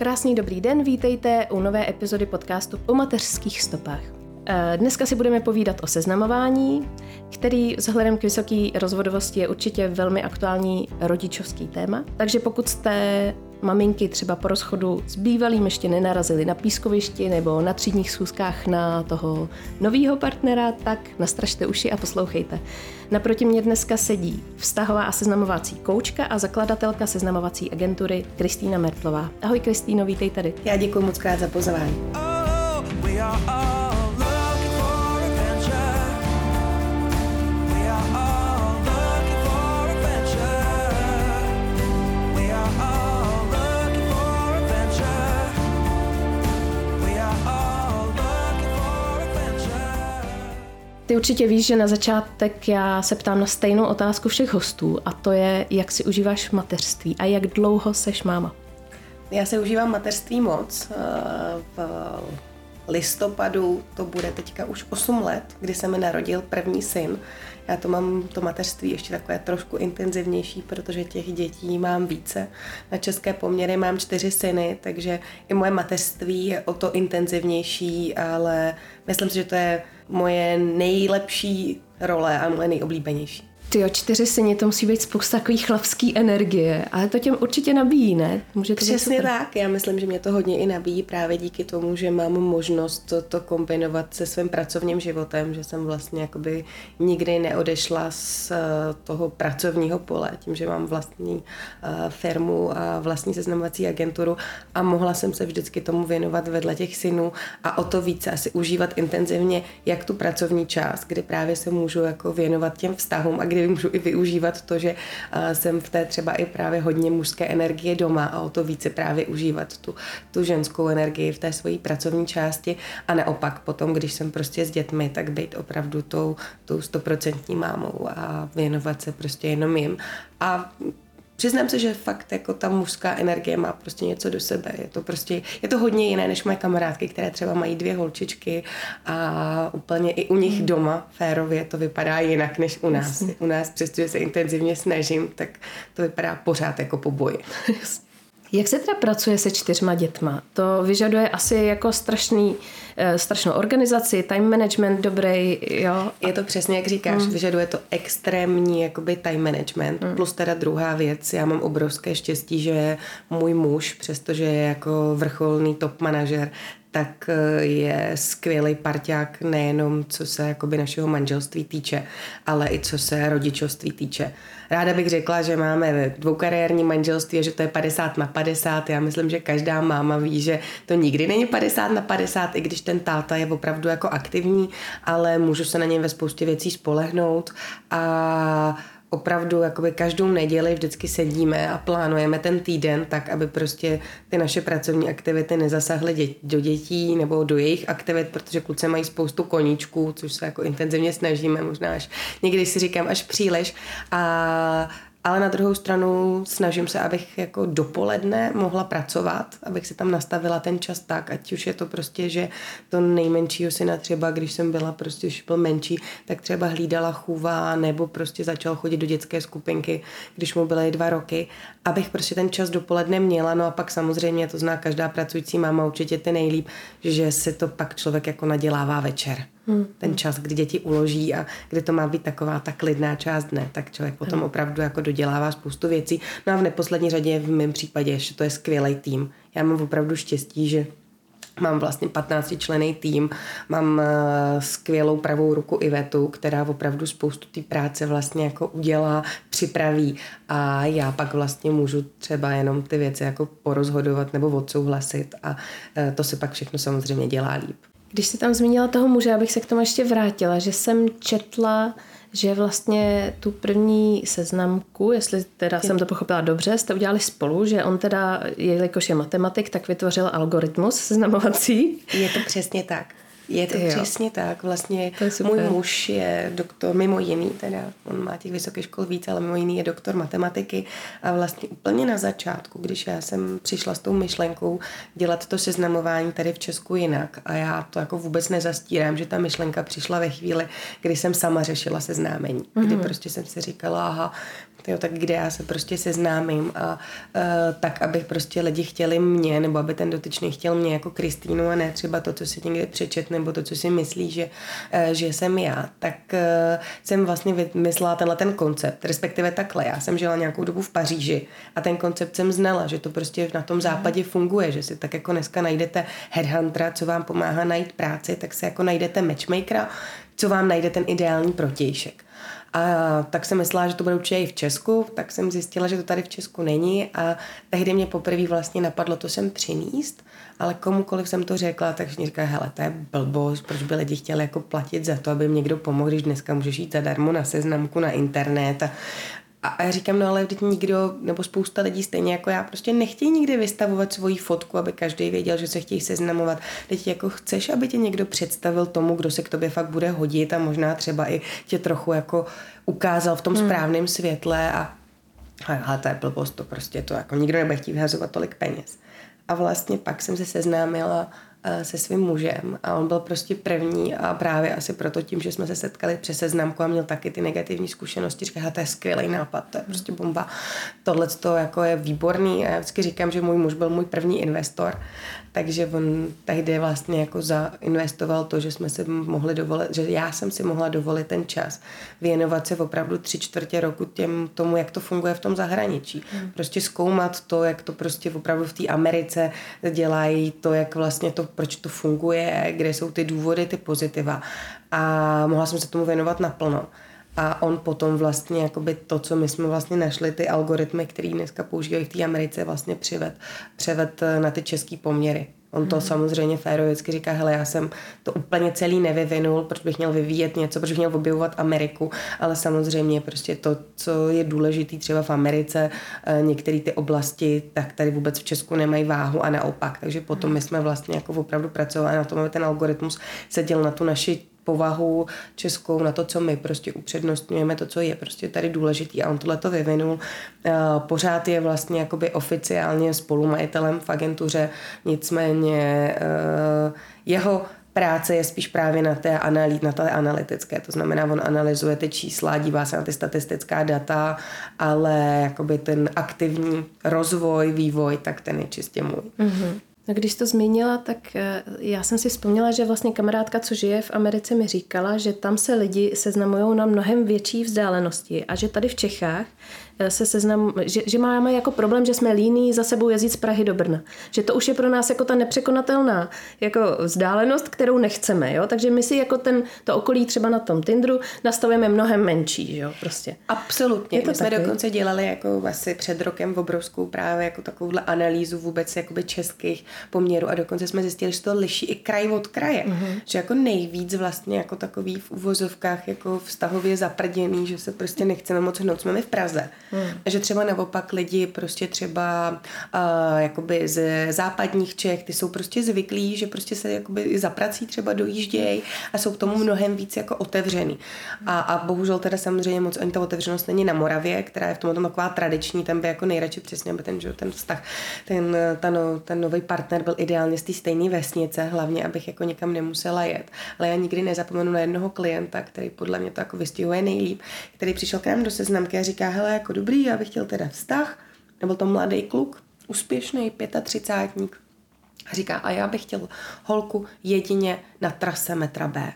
Krásný dobrý den, vítejte u nové epizody podcastu o mateřských stopách. Eh, dneska si budeme povídat o seznamování, který vzhledem k vysoké rozvodovosti je určitě velmi aktuální rodičovský téma. Takže pokud jste maminky třeba po rozchodu s bývalým ještě nenarazili na pískovišti nebo na třídních schůzkách na toho nového partnera, tak nastražte uši a poslouchejte. Naproti mě dneska sedí vztahová a seznamovací koučka a zakladatelka seznamovací agentury Kristýna Mertlová. Ahoj Kristýno, vítej tady. Já děkuji moc krát za pozvání. Oh, Ty určitě víš, že na začátek já se ptám na stejnou otázku všech hostů a to je, jak si užíváš mateřství a jak dlouho seš máma? Já se užívám mateřství moc. Eh, v listopadu to bude teďka už 8 let, kdy se mi narodil první syn. Já to mám, to mateřství ještě takové trošku intenzivnější, protože těch dětí mám více. Na české poměry mám čtyři syny, takže i moje mateřství je o to intenzivnější, ale myslím si, že to je moje nejlepší role a moje nejoblíbenější. Ty čtyři syni, to musí být spousta takových chlapský energie, ale to těm určitě nabíjí, ne? Může to Přesně tak, já myslím, že mě to hodně i nabíjí právě díky tomu, že mám možnost to, to kombinovat se svým pracovním životem, že jsem vlastně jakoby nikdy neodešla z eh, toho pracovního pole, tím, že mám vlastní eh, firmu a vlastní seznamovací agenturu a mohla jsem se vždycky tomu věnovat vedle těch synů a o to více asi užívat intenzivně jak tu pracovní část, kdy právě se můžu jako věnovat těm vztahům a kdy můžu i využívat to, že jsem v té třeba i právě hodně mužské energie doma a o to více právě užívat tu, tu ženskou energii v té své pracovní části a naopak potom, když jsem prostě s dětmi, tak být opravdu tou, tou stoprocentní mámou a věnovat se prostě jenom jim. A přiznám se, že fakt jako ta mužská energie má prostě něco do sebe. Je to prostě, je to hodně jiné než moje kamarádky, které třeba mají dvě holčičky a úplně i u nich hmm. doma férově to vypadá jinak než u nás. Jasně. U nás, přestože se intenzivně snažím, tak to vypadá pořád jako po boji. Jak se teda pracuje se čtyřma dětma? To vyžaduje asi jako strašný, eh, strašnou organizaci, time management dobrý, jo? Je to přesně, jak říkáš, mm. vyžaduje to extrémní jakoby time management, mm. plus teda druhá věc, já mám obrovské štěstí, že můj muž, přestože je jako vrcholný top manažer, tak eh, je skvělý parťák nejenom co se jakoby našeho manželství týče, ale i co se rodičovství týče. Ráda bych řekla, že máme dvoukariérní manželství a že to je 50 na 50. Já myslím, že každá máma ví, že to nikdy není 50 na 50, i když ten táta je opravdu jako aktivní, ale můžu se na něj ve spoustě věcí spolehnout a opravdu jakoby každou neděli vždycky sedíme a plánujeme ten týden tak, aby prostě ty naše pracovní aktivity nezasáhly dě- do dětí nebo do jejich aktivit, protože kluci mají spoustu koníčků, což se jako intenzivně snažíme, možná až někdy si říkám až příliš. A ale na druhou stranu snažím se, abych jako dopoledne mohla pracovat, abych si tam nastavila ten čas tak, ať už je to prostě, že to nejmenšího syna třeba, když jsem byla prostě, už byl menší, tak třeba hlídala chůva nebo prostě začal chodit do dětské skupinky, když mu byly dva roky, abych prostě ten čas dopoledne měla, no a pak samozřejmě to zná každá pracující máma určitě ty nejlíp, že se to pak člověk jako nadělává večer. Hmm. Ten čas, kdy děti uloží a kdy to má být taková ta klidná část dne, tak člověk potom hmm. opravdu jako dodělává spoustu věcí. No a v neposlední řadě v mém případě, že to je skvělý tým. Já mám opravdu štěstí, že Mám vlastně 15 člený tým, mám uh, skvělou pravou ruku Ivetu, která opravdu spoustu té práce vlastně jako udělá, připraví a já pak vlastně můžu třeba jenom ty věci jako porozhodovat nebo odsouhlasit a uh, to se pak všechno samozřejmě dělá líp. Když jsi tam zmínila toho muže, abych se k tomu ještě vrátila, že jsem četla, že vlastně tu první seznamku, jestli teda je. jsem to pochopila dobře, jste udělali spolu, že on teda, jelikož je matematik, tak vytvořil algoritmus seznamovací. Je to přesně tak. Je to jo. přesně tak. Vlastně můj muž je doktor, mimo jiný teda, on má těch vysokých škol víc, ale mimo jiný je doktor matematiky a vlastně úplně na začátku, když já jsem přišla s tou myšlenkou dělat to seznamování tady v Česku jinak a já to jako vůbec nezastírám, že ta myšlenka přišla ve chvíli, kdy jsem sama řešila seznámení, mm-hmm. kdy mhm. prostě jsem si říkala, aha, Jo, tak kde já se prostě seznámím a uh, tak, abych prostě lidi chtěli mě, nebo aby ten dotyčný chtěl mě jako Kristýnu a ne třeba to, co si někde přečet, nebo to, co si myslí, že, uh, že jsem já, tak uh, jsem vlastně vymyslela tenhle ten koncept, respektive takhle. Já jsem žila nějakou dobu v Paříži a ten koncept jsem znala, že to prostě na tom západě funguje, že si tak jako dneska najdete headhuntera, co vám pomáhá najít práci, tak se jako najdete matchmakera, co vám najde ten ideální protějšek. A tak jsem myslela, že to bude určitě i v Česku, tak jsem zjistila, že to tady v Česku není. A tehdy mě poprvé vlastně napadlo to sem přinést, ale komukoliv jsem to řekla, tak mi říká, hele, to je blbost, proč by lidi chtěli jako platit za to, aby jim někdo pomohl, když dneska můžeš jít zadarmo na seznamku na internet a, a já říkám, no ale teď nikdo, nebo spousta lidí stejně jako já, prostě nechtějí nikdy vystavovat svoji fotku, aby každý věděl, že se chtějí seznamovat. Teď jako chceš, aby tě někdo představil tomu, kdo se k tobě fakt bude hodit a možná třeba i tě trochu jako ukázal v tom hmm. správném světle a a to je blbost, to prostě to jako nikdo nebude chtít vyhazovat tolik peněz. A vlastně pak jsem se seznámila se svým mužem a on byl prostě první a právě asi proto tím, že jsme se setkali přes seznamku a měl taky ty negativní zkušenosti, říká, to je skvělý nápad, to je prostě bomba, tohle to jako je výborný a já vždycky říkám, že můj muž byl můj první investor takže on tehdy vlastně jako zainvestoval to, že jsme si mohli dovolit, že já jsem si mohla dovolit ten čas věnovat se opravdu tři čtvrtě roku těm, tomu, jak to funguje v tom zahraničí. Hmm. Prostě zkoumat to, jak to prostě opravdu v té Americe dělají, to, jak vlastně to, proč to funguje, kde jsou ty důvody, ty pozitiva. A mohla jsem se tomu věnovat naplno. A on potom vlastně jakoby to, co my jsme vlastně našli, ty algoritmy, které dneska používají v té Americe, vlastně přived, převed eh, na ty české poměry. On to hmm. samozřejmě férovicky říká, hele, já jsem to úplně celý nevyvinul, proč bych měl vyvíjet něco, proč bych měl objevovat Ameriku, ale samozřejmě prostě to, co je důležité třeba v Americe, eh, některé ty oblasti, tak tady vůbec v Česku nemají váhu a naopak. Takže potom my jsme vlastně jako opravdu pracovali na tom, aby ten algoritmus seděl na tu naši povahu českou, na to, co my prostě upřednostňujeme, to, co je prostě tady důležitý a on tohle to vyvinul. Eh, pořád je vlastně jakoby oficiálně spolumajitelem v agentuře, nicméně eh, jeho práce je spíš právě na té, analý, na té analytické, to znamená, on analyzuje ty čísla, dívá se na ty statistická data, ale jakoby ten aktivní rozvoj, vývoj, tak ten je čistě můj. Mm-hmm. No, když to zmínila, tak eh, já jsem si vzpomněla, že vlastně kamarádka, co žije v Americe, mi říkala, že tam se lidi seznamují na mnohem větší vzdálenosti a že tady v Čechách se seznam, že, že máme jako problém, že jsme líní za sebou jezdit z Prahy do Brna. Že to už je pro nás jako ta nepřekonatelná jako vzdálenost, kterou nechceme, jo? Takže my si jako ten, to okolí třeba na tom Tinderu nastavujeme mnohem menší, jo? Prostě. Absolutně. Je to my jsme taky? dokonce dělali jako asi před rokem v obrovskou právě jako takovouhle analýzu vůbec jakoby českých poměrů a dokonce jsme zjistili, že to liší i kraj od kraje. Mm-hmm. Že jako nejvíc vlastně jako takový v uvozovkách jako vztahově zaprděný, že se prostě nechceme moc hnout. Jsme my v Praze. Hmm. Že třeba naopak lidi prostě třeba uh, jakoby z západních Čech, ty jsou prostě zvyklí, že prostě se jakoby za prací třeba dojíždějí a jsou k tomu mnohem víc jako otevřený. A, a bohužel teda samozřejmě moc ani ta otevřenost není na Moravě, která je v tom taková tradiční, tam by jako nejradši přesně, aby ten, že, ten vztah, ten, ten, ten nový partner byl ideálně z té stejné vesnice, hlavně abych jako někam nemusela jet. Ale já nikdy nezapomenu na jednoho klienta, který podle mě to jako vystihuje nejlíp, který přišel k nám do seznamky a říká, hele, jako dobrý, já bych chtěl teda vztah, nebo to mladý kluk, úspěšný, 35 a říká, a já bych chtěl holku jedině na trase metra B.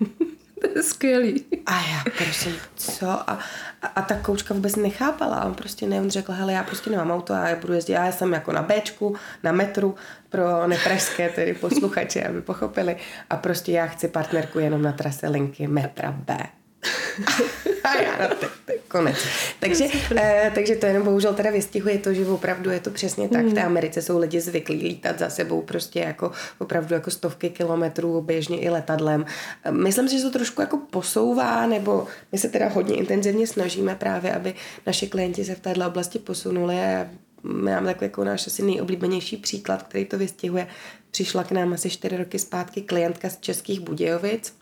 to je skvělý. A já prosím, co? A, a, a ta koučka vůbec nechápala. A on prostě ne, on řekl, hele, já prostě nemám auto, a já budu jezdit, já jsem jako na Bčku, na metru, pro nepražské tedy posluchače, aby pochopili. A prostě já chci partnerku jenom na trase linky metra B. a já, no, tak, konec. Takže, eh, takže to jenom bohužel teda vystihuje to, že opravdu je to přesně tak. V té hmm. Americe jsou lidi zvyklí lítat za sebou prostě jako opravdu jako stovky kilometrů, běžně i letadlem. Myslím si, že to trošku jako posouvá, nebo my se teda hodně intenzivně snažíme právě, aby naši klienti se v této oblasti posunuli a mám takový jako náš asi nejoblíbenější příklad, který to vystihuje. Přišla k nám asi čtyři roky zpátky klientka z Českých Budějovic,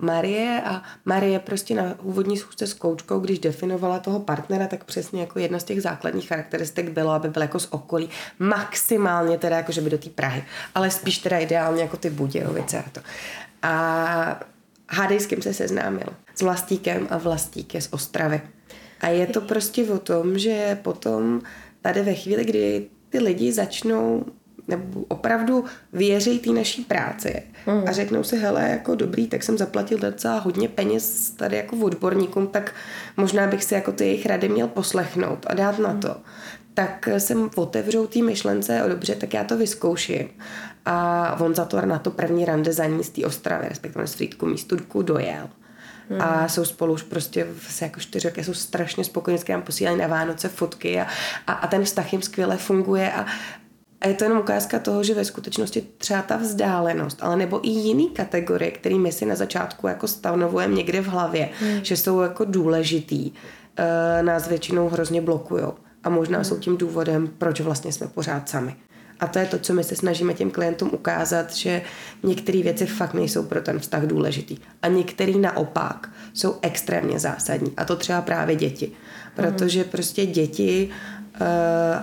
Marie a Marie prostě na úvodní schůzce s koučkou, když definovala toho partnera, tak přesně jako jedna z těch základních charakteristik bylo, aby byl jako z okolí, maximálně teda jako, že by do té Prahy, ale spíš teda ideálně jako ty Budějovice a to. A hádej, s kým se seznámil. S Vlastíkem a Vlastík je z Ostravy. A je to prostě o tom, že potom tady ve chvíli, kdy ty lidi začnou nebo opravdu věří té naší práci mm. a řeknou si, hele, jako dobrý, tak jsem zaplatil docela hodně peněz tady jako odborníkům, tak možná bych si jako ty jejich rady měl poslechnout a dát na to. Tak jsem otevřou té myšlence, o dobře, tak já to vyzkouším. A on za to na to první rande za ní z té Ostravy, respektive z Frýdku místudku dojel. Hmm. A jsou spolu už prostě se jako čtyři roky, jsou strašně spokojení, nám posílají na Vánoce fotky a, a, a ten vztah jim skvěle funguje a, a je to jenom ukázka toho, že ve skutečnosti třeba ta vzdálenost, ale nebo i jiný kategorie, který my si na začátku jako stanovujeme někde v hlavě, hmm. že jsou jako důležitý, uh, nás většinou hrozně blokují. A možná hmm. jsou tím důvodem, proč vlastně jsme pořád sami. A to je to, co my se snažíme těm klientům ukázat, že některé věci fakt nejsou pro ten vztah důležitý. A některé naopak jsou extrémně zásadní. A to třeba právě děti. Protože prostě děti Eh,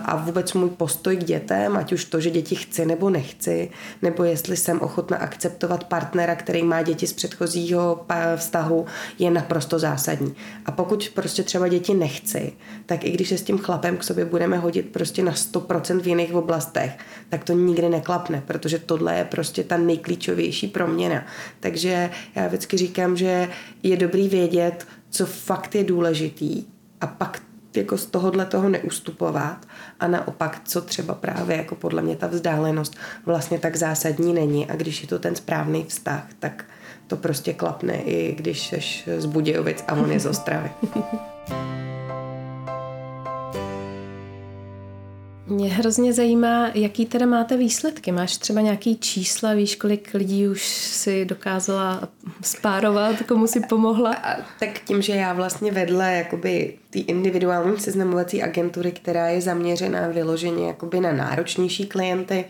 a vůbec můj postoj k dětem, ať už to, že děti chci nebo nechci, nebo jestli jsem ochotna akceptovat partnera, který má děti z předchozího vztahu, je naprosto zásadní. A pokud prostě třeba děti nechci, tak i když se s tím chlapem k sobě budeme hodit prostě na 100% v jiných oblastech, tak to nikdy neklapne, protože tohle je prostě ta nejklíčovější proměna. Takže já vždycky říkám, že je dobrý vědět, co fakt je důležitý a pak jako z tohohle toho neustupovat a naopak, co třeba právě jako podle mě ta vzdálenost vlastně tak zásadní není a když je to ten správný vztah, tak to prostě klapne i když seš z Budějovic a on je z Ostravy. Mě hrozně zajímá, jaký teda máte výsledky. Máš třeba nějaký čísla, víš, kolik lidí už si dokázala spárovat, komu si pomohla? A, tak tím, že já vlastně vedle jakoby té individuální seznamovací agentury, která je zaměřená vyloženě jakoby na náročnější klienty,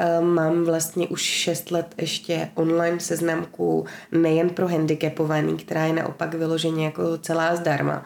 Ehm, mám vlastně už 6 let ještě online seznamku nejen pro handicapovaný, která je naopak vyloženě jako celá zdarma.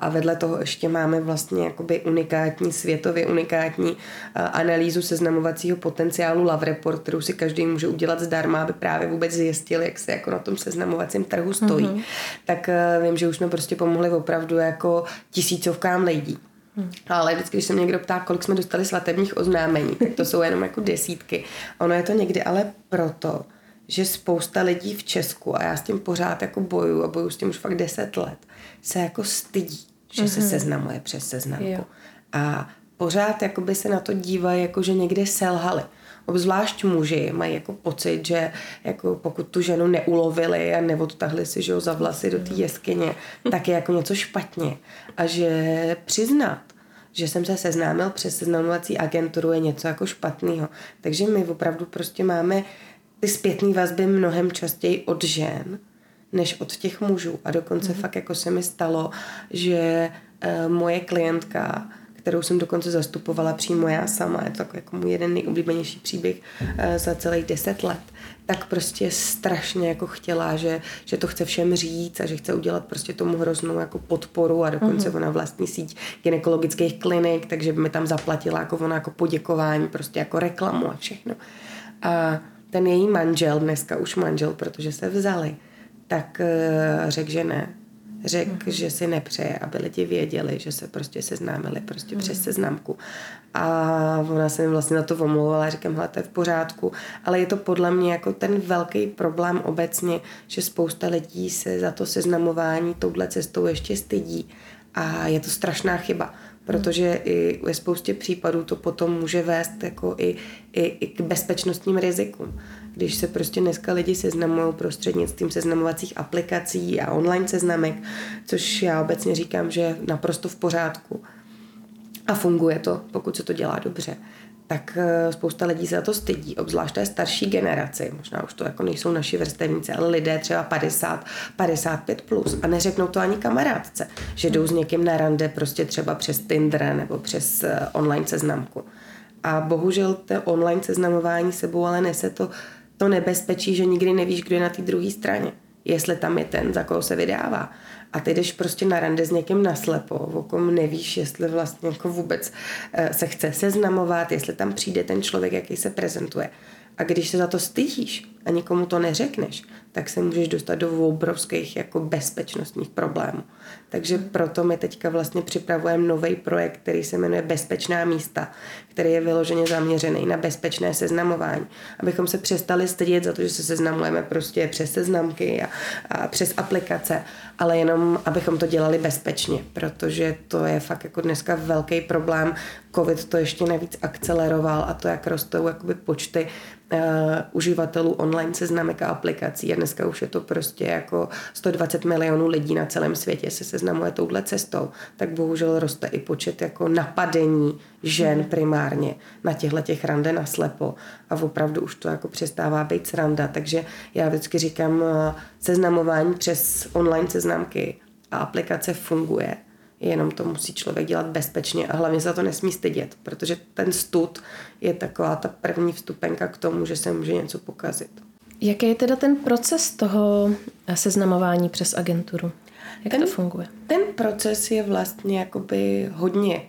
A vedle toho ještě máme vlastně jakoby unikátní, světově unikátní eh, analýzu seznamovacího potenciálu Love Report, kterou si každý může udělat zdarma, aby právě vůbec zjistil, jak se jako na tom seznamovacím trhu stojí. Mm-hmm. Tak eh, vím, že už jsme prostě pomohli opravdu jako tisícovkám lidí. Hmm. Ale vždycky, když se mě někdo ptá, kolik jsme dostali svatebních oznámení, tak to jsou jenom jako desítky. Ono je to někdy ale proto, že spousta lidí v Česku, a já s tím pořád jako boju a boju s tím už fakt deset let, se jako stydí, že mm-hmm. se mhm. seznamuje přes seznamku. Jo. A pořád jakoby se na to dívají, jako že někde selhali. Obzvlášť muži mají jako pocit, že jako pokud tu ženu neulovili a neodtahli si že za vlasy do té jeskyně, tak je jako něco špatně. A že přiznat, že jsem se seznámil přes seznamovací agenturu je něco jako špatného. Takže my opravdu prostě máme ty zpětné vazby mnohem častěji od žen, než od těch mužů. A dokonce mm. fakt jako se mi stalo, že uh, moje klientka kterou jsem dokonce zastupovala přímo já sama, je to takový jako můj jeden nejoblíbenější příběh uh, za celých deset let, tak prostě strašně jako chtěla, že, že to chce všem říct a že chce udělat prostě tomu hroznou jako podporu a dokonce mm-hmm. ona vlastní síť gynekologických klinik, takže by mi tam zaplatila jako ona jako poděkování, prostě jako reklamu a všechno. A ten její manžel, dneska už manžel, protože se vzali, tak uh, řekl, že ne, řekl, mm-hmm. že si nepřeje, aby lidi věděli, že se prostě seznámili prostě mm-hmm. přes seznamku. A ona se mi vlastně na to omlouvala, říkám, hele, to je v pořádku, ale je to podle mě jako ten velký problém obecně, že spousta lidí se za to seznamování touhle cestou ještě stydí a je to strašná chyba, protože i ve spoustě případů to potom může vést jako i, i, i k bezpečnostním rizikům když se prostě dneska lidi seznamují prostřednictvím seznamovacích aplikací a online seznamek, což já obecně říkám, že je naprosto v pořádku. A funguje to, pokud se to dělá dobře, tak eh, spousta lidí se za to stydí, obzvlášť té starší generaci, možná už to jako nejsou naši vrstevníci, ale lidé třeba 50, 55 plus. A neřeknou to ani kamarádce, že jdou s někým na rande prostě třeba přes Tinder nebo přes eh, online seznamku. A bohužel to online seznamování sebou ale nese to to nebezpečí, že nikdy nevíš, kdo je na té druhé straně. Jestli tam je ten, za koho se vydává. A ty jdeš prostě na rande s někým naslepo, o kom nevíš, jestli vlastně jako vůbec eh, se chce seznamovat, jestli tam přijde ten člověk, jaký se prezentuje. A když se za to stydíš a nikomu to neřekneš, tak se můžeš dostat do obrovských jako bezpečnostních problémů. Takže proto my teďka vlastně připravujeme nový projekt, který se jmenuje Bezpečná místa, který je vyloženě zaměřený na bezpečné seznamování. Abychom se přestali stydět za to, že se seznamujeme prostě přes seznamky a, a přes aplikace, ale jenom abychom to dělali bezpečně, protože to je fakt jako dneska velký problém. Covid to ještě navíc akceleroval a to, jak rostou jakoby počty uh, uživatelů online seznamek a aplikací. A dneska už je to prostě jako 120 milionů lidí na celém světě se seznamuje touhle cestou. Tak bohužel roste i počet jako napadení žen primárně na těchto těch rande na slepo. A opravdu už to jako přestává být sranda. Takže já vždycky říkám, uh, seznamování přes online seznamky a aplikace funguje jenom to musí člověk dělat bezpečně a hlavně se to nesmí stydět, protože ten stud je taková ta první vstupenka k tomu, že se může něco pokazit. Jaký je teda ten proces toho seznamování přes agenturu? Jak ten, to funguje? Ten proces je vlastně jakoby hodně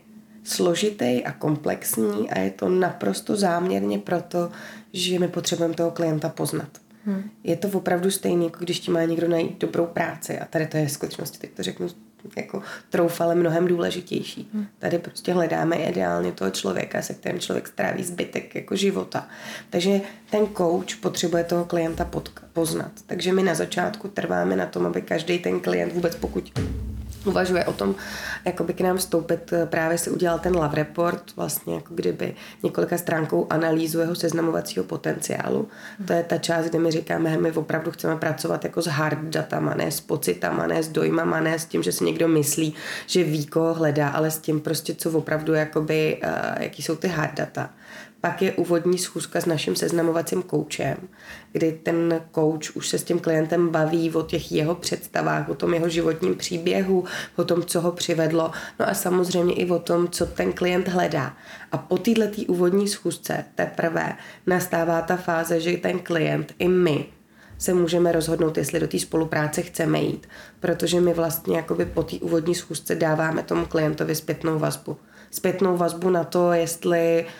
složitý a komplexní a je to naprosto záměrně proto, že my potřebujeme toho klienta poznat. Hmm. Je to opravdu stejné, jako když ti má někdo najít dobrou práci a tady to je v skutečnosti, teď to řeknu jako troufale mnohem důležitější. Hmm. Tady prostě hledáme ideálně toho člověka, se kterým člověk stráví zbytek jako života. Takže ten coach potřebuje toho klienta poznat. Takže my na začátku trváme na tom, aby každý ten klient vůbec pokud uvažuje o tom, jakoby k nám vstoupit, eh, právě si udělal ten love report, vlastně jako kdyby několika stránkou analýzu jeho seznamovacího potenciálu. To je ta část, kde my říkáme, my opravdu chceme pracovat jako s hard datama, ne s pocitama, ne s dojmama, ne s tím, že si někdo myslí, že ví, koho hledá, ale s tím prostě, co opravdu, jakoby, uh, jaký jsou ty hard data. Pak je úvodní schůzka s naším seznamovacím koučem, kdy ten kouč už se s tím klientem baví o těch jeho představách, o tom jeho životním příběhu, o tom, co ho přivedlo, no a samozřejmě i o tom, co ten klient hledá. A po této úvodní schůzce teprve nastává ta fáze, že ten klient i my se můžeme rozhodnout, jestli do té spolupráce chceme jít, protože my vlastně jakoby po té úvodní schůzce dáváme tomu klientovi zpětnou vazbu. Zpětnou vazbu na to, jestli uh,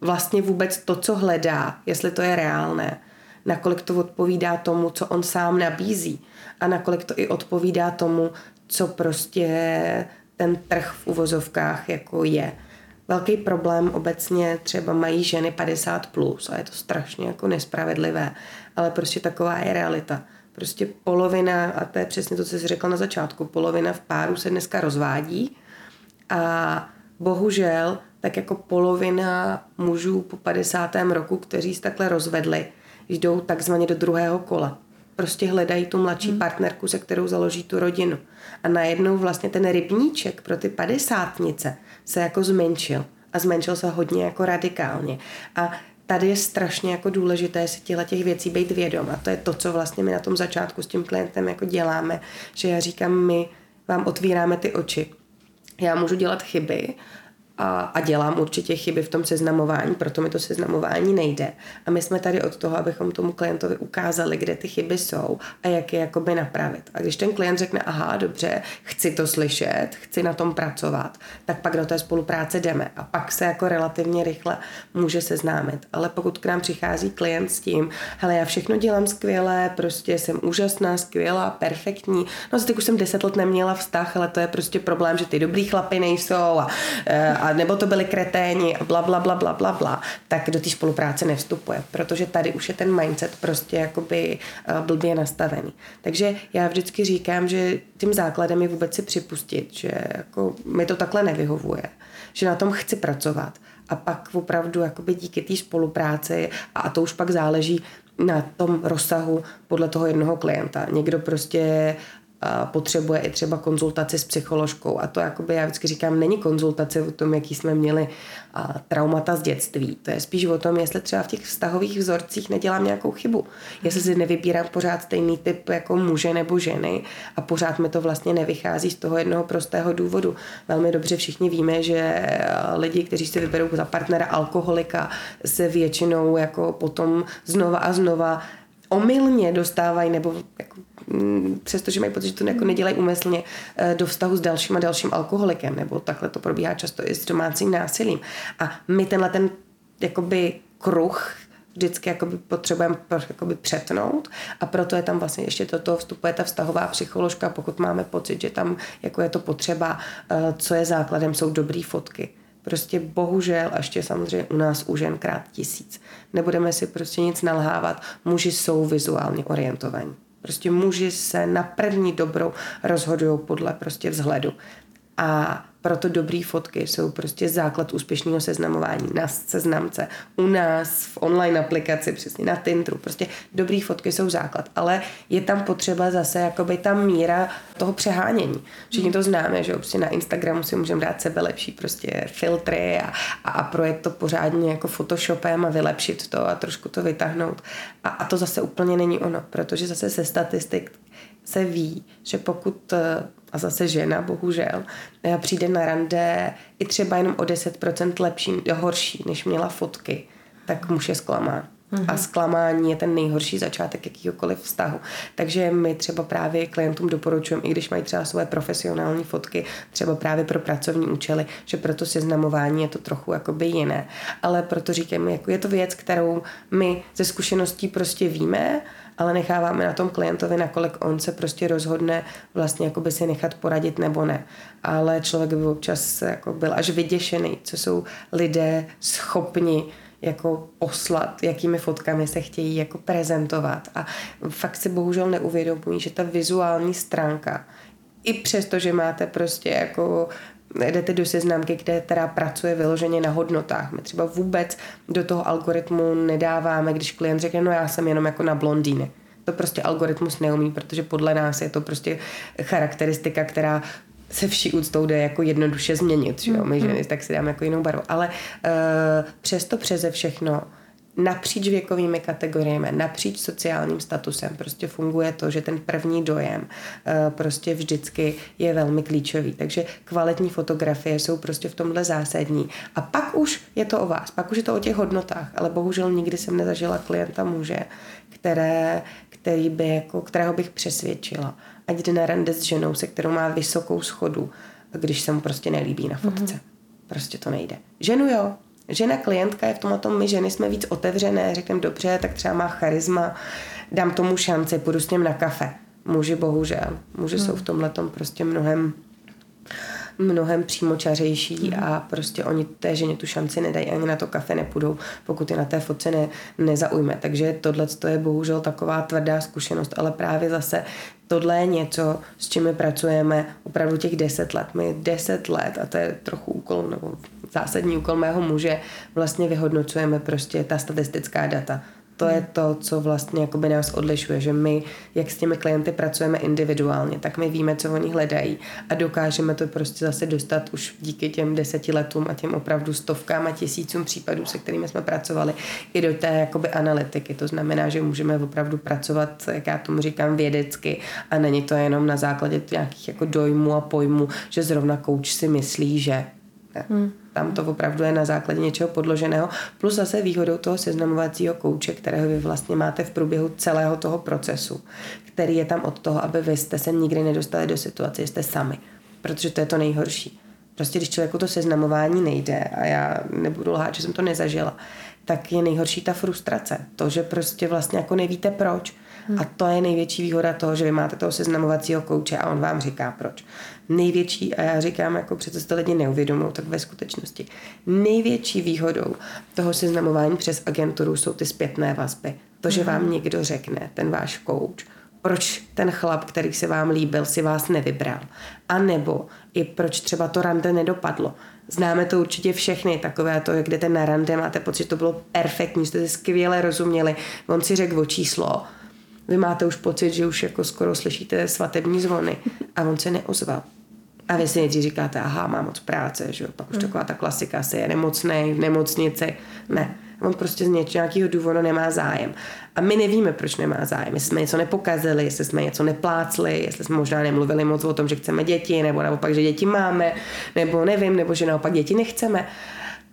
vlastně vůbec to, co hledá, jestli to je reálné, nakolik to odpovídá tomu, co on sám nabízí a nakolik to i odpovídá tomu, co prostě ten trh v uvozovkách jako je. Velký problém obecně třeba mají ženy 50 plus a je to strašně jako nespravedlivé, ale prostě taková je realita. Prostě polovina, a to je přesně to, co jsi řekla na začátku, polovina v páru se dneska rozvádí a bohužel tak jako polovina mužů po 50. roku, kteří se takhle rozvedli, jdou takzvaně do druhého kola. Prostě hledají tu mladší hmm. partnerku, se kterou založí tu rodinu. A najednou vlastně ten rybníček pro ty padesátnice se jako zmenšil. A zmenšil se hodně jako radikálně. A tady je strašně jako důležité si těchto těch věcí být vědom. A to je to, co vlastně my na tom začátku s tím klientem jako děláme, že já říkám, my vám otvíráme ty oči. Já můžu dělat chyby, a, dělám určitě chyby v tom seznamování, proto mi to seznamování nejde. A my jsme tady od toho, abychom tomu klientovi ukázali, kde ty chyby jsou a jak je jakoby napravit. A když ten klient řekne, aha, dobře, chci to slyšet, chci na tom pracovat, tak pak do té spolupráce jdeme a pak se jako relativně rychle může seznámit. Ale pokud k nám přichází klient s tím, hele, já všechno dělám skvěle, prostě jsem úžasná, skvělá, perfektní, no teď už jsem deset let neměla vztah, ale to je prostě problém, že ty dobrý chlapy nejsou a, a nebo to byli kreténi a bla, bla, bla, bla, bla, bla, tak do té spolupráce nevstupuje, protože tady už je ten mindset prostě jakoby uh, blbě nastavený. Takže já vždycky říkám, že tím základem je vůbec si připustit, že jako mi to takhle nevyhovuje, že na tom chci pracovat a pak opravdu jakoby díky té spolupráci a to už pak záleží na tom rozsahu podle toho jednoho klienta. Někdo prostě potřebuje i třeba konzultaci s psycholožkou. A to jakoby, já vždycky říkám, není konzultace o tom, jaký jsme měli traumata z dětství. To je spíš o tom, jestli třeba v těch vztahových vzorcích nedělám nějakou chybu. Jestli si nevybírám pořád stejný typ jako muže nebo ženy a pořád mi to vlastně nevychází z toho jednoho prostého důvodu. Velmi dobře všichni víme, že lidi, kteří si vyberou za partnera alkoholika, se většinou jako potom znova a znova omylně dostávají, nebo jako, mm, přestože mají pocit, že to jako nedělají úmyslně eh, do vztahu s dalším a dalším alkoholikem, nebo takhle to probíhá často i s domácím násilím. A my tenhle ten jakoby kruh vždycky jakoby potřebujeme jakoby přetnout a proto je tam vlastně ještě do toho vstupuje ta vztahová psycholožka, pokud máme pocit, že tam jako je to potřeba, eh, co je základem, jsou dobré fotky. Prostě bohužel, ještě samozřejmě u nás u žen krát tisíc. Nebudeme si prostě nic nalhávat. Muži jsou vizuálně orientovaní. Prostě muži se na první dobrou rozhodují podle prostě vzhledu. A proto dobrý fotky jsou prostě základ úspěšného seznamování na seznamce, u nás v online aplikaci, přesně na Tinderu. Prostě dobrý fotky jsou základ, ale je tam potřeba zase jakoby ta míra toho přehánění. Všichni to známe, že prostě na Instagramu si můžeme dát sebe lepší prostě filtry a, a, a projet to pořádně jako Photoshopem a vylepšit to a trošku to vytáhnout. A, a to zase úplně není ono, protože zase se statistik se ví, že pokud a zase žena, bohužel, eh, přijde na rande i třeba jenom o 10% lepší, horší, než měla fotky, tak muž je zklamán. Mm-hmm. A zklamání je ten nejhorší začátek jakýkoliv vztahu. Takže my třeba právě klientům doporučujeme, i když mají třeba své profesionální fotky, třeba právě pro pracovní účely, že pro to seznamování je to trochu jakoby jiné. Ale proto říkám, jako je to věc, kterou my ze zkušeností prostě víme ale necháváme na tom klientovi, nakolik on se prostě rozhodne vlastně jako by si nechat poradit nebo ne. Ale člověk by občas jako byl až vyděšený, co jsou lidé schopni jako poslat, jakými fotkami se chtějí jako prezentovat. A fakt si bohužel neuvědomují, že ta vizuální stránka, i přesto, že máte prostě jako jdete do seznamky, kde teda pracuje vyloženě na hodnotách. My třeba vůbec do toho algoritmu nedáváme, když klient řekne, no já jsem jenom jako na blondýny. To prostě algoritmus neumí, protože podle nás je to prostě charakteristika, která se vší úctou jde jako jednoduše změnit, že jo? My ženy mm-hmm. tak si dáme jako jinou barvu. Ale uh, přesto přeze všechno napříč věkovými kategoriemi, napříč sociálním statusem prostě funguje to, že ten první dojem eh, prostě vždycky je velmi klíčový. Takže kvalitní fotografie jsou prostě v tomhle zásadní. A pak už je to o vás, pak už je to o těch hodnotách, ale bohužel nikdy jsem nezažila klienta muže, které, který by jako, kterého bych přesvědčila, ať jde na rande s ženou, se kterou má vysokou schodu, když se mu prostě nelíbí na fotce. Mm-hmm. Prostě to nejde. Ženu jo, žena klientka je v tomhle tom, my ženy jsme víc otevřené, řekneme dobře, tak třeba má charisma, dám tomu šanci, půjdu s ním na kafe. Muži bohužel, muži hmm. jsou v tomhle tom prostě mnohem mnohem přímočařejší mm. a prostě oni té ženě tu šanci nedají, ani na to kafe nepůjdou, pokud je na té fotce ne, nezaujme. Takže tohle je bohužel taková tvrdá zkušenost, ale právě zase tohle je něco, s čím my pracujeme opravdu těch deset let. My deset let, a to je trochu úkol, nebo zásadní úkol mého muže, vlastně vyhodnocujeme prostě ta statistická data to je to, co vlastně jakoby nás odlišuje, že my, jak s těmi klienty pracujeme individuálně, tak my víme, co oni hledají a dokážeme to prostě zase dostat už díky těm deseti letům a těm opravdu stovkám a tisícům případů, se kterými jsme pracovali, i do té jakoby analytiky. To znamená, že můžeme opravdu pracovat, jak já tomu říkám, vědecky a není to jenom na základě nějakých jako dojmů a pojmů, že zrovna kouč si myslí, že Hmm. Tam to opravdu je na základě něčeho podloženého. Plus zase výhodou toho seznamovacího kouče, kterého vy vlastně máte v průběhu celého toho procesu, který je tam od toho, aby vy jste se nikdy nedostali do situace, jste sami. Protože to je to nejhorší. Prostě když člověku to seznamování nejde a já nebudu lhát, že jsem to nezažila, tak je nejhorší ta frustrace. To, že prostě vlastně jako nevíte proč. Hmm. A to je největší výhoda toho, že vy máte toho seznamovacího kouče a on vám říká proč. Největší, a já říkám, jako přece to lidi neuvědomují, tak ve skutečnosti, největší výhodou toho seznamování přes agenturu jsou ty zpětné vazby. To, že vám hmm. někdo řekne, ten váš kouč, proč ten chlap, který se vám líbil, si vás nevybral. A nebo i proč třeba to rande nedopadlo. Známe to určitě všechny, takové to, jak jdete na rande, máte pocit, že to bylo perfektní, jste si skvěle rozuměli, on si řekl o číslo, vy máte už pocit, že už jako skoro slyšíte svatební zvony a on se neozval. A vy si nejdřív říkáte, aha, mám moc práce, že jo? pak už hmm. taková ta klasika, asi je nemocný v nemocnici. Ne, on prostě z nějakého důvodu nemá zájem. A my nevíme, proč nemá zájem. Jestli jsme něco nepokazili, jestli jsme něco neplácli, jestli jsme možná nemluvili moc o tom, že chceme děti, nebo naopak, že děti máme, nebo nevím, nebo že naopak děti nechceme.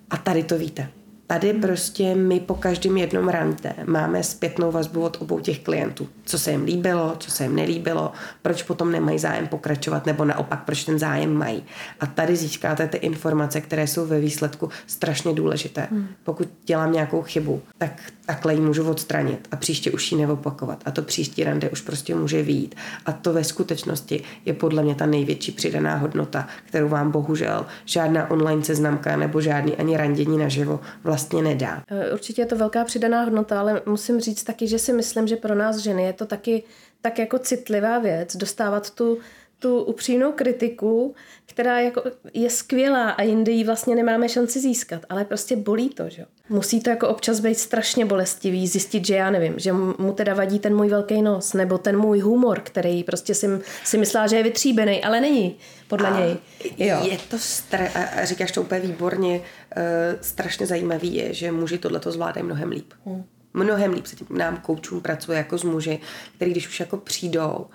A tady to víte. Tady prostě my po každém jednom rande máme zpětnou vazbu od obou těch klientů. Co se jim líbilo, co se jim nelíbilo, proč potom nemají zájem pokračovat, nebo naopak, proč ten zájem mají. A tady získáte ty informace, které jsou ve výsledku strašně důležité. Hmm. Pokud dělám nějakou chybu, tak takhle ji můžu odstranit a příště už ji neopakovat. A to příští rande už prostě může výjít. A to ve skutečnosti je podle mě ta největší přidaná hodnota, kterou vám bohužel žádná online seznamka nebo žádný ani randění naživo vlastně nedá. Určitě je to velká přidaná hodnota, ale musím říct taky, že si myslím, že pro nás ženy je to taky tak jako citlivá věc dostávat tu tu upřímnou kritiku, která jako je skvělá a jindy ji vlastně nemáme šanci získat, ale prostě bolí to, že Musí to jako občas být strašně bolestivý, zjistit, že já nevím, že mu teda vadí ten můj velký nos, nebo ten můj humor, který prostě si, si myslela, že je vytříbený, ale není, podle a něj. Jo. Je to, stra- a říkáš to úplně výborně, uh, strašně zajímavý je, že muži tohleto zvládají mnohem líp. Hmm mnohem líp se tím nám koučům pracuje jako s muži, který když už jako přijdou,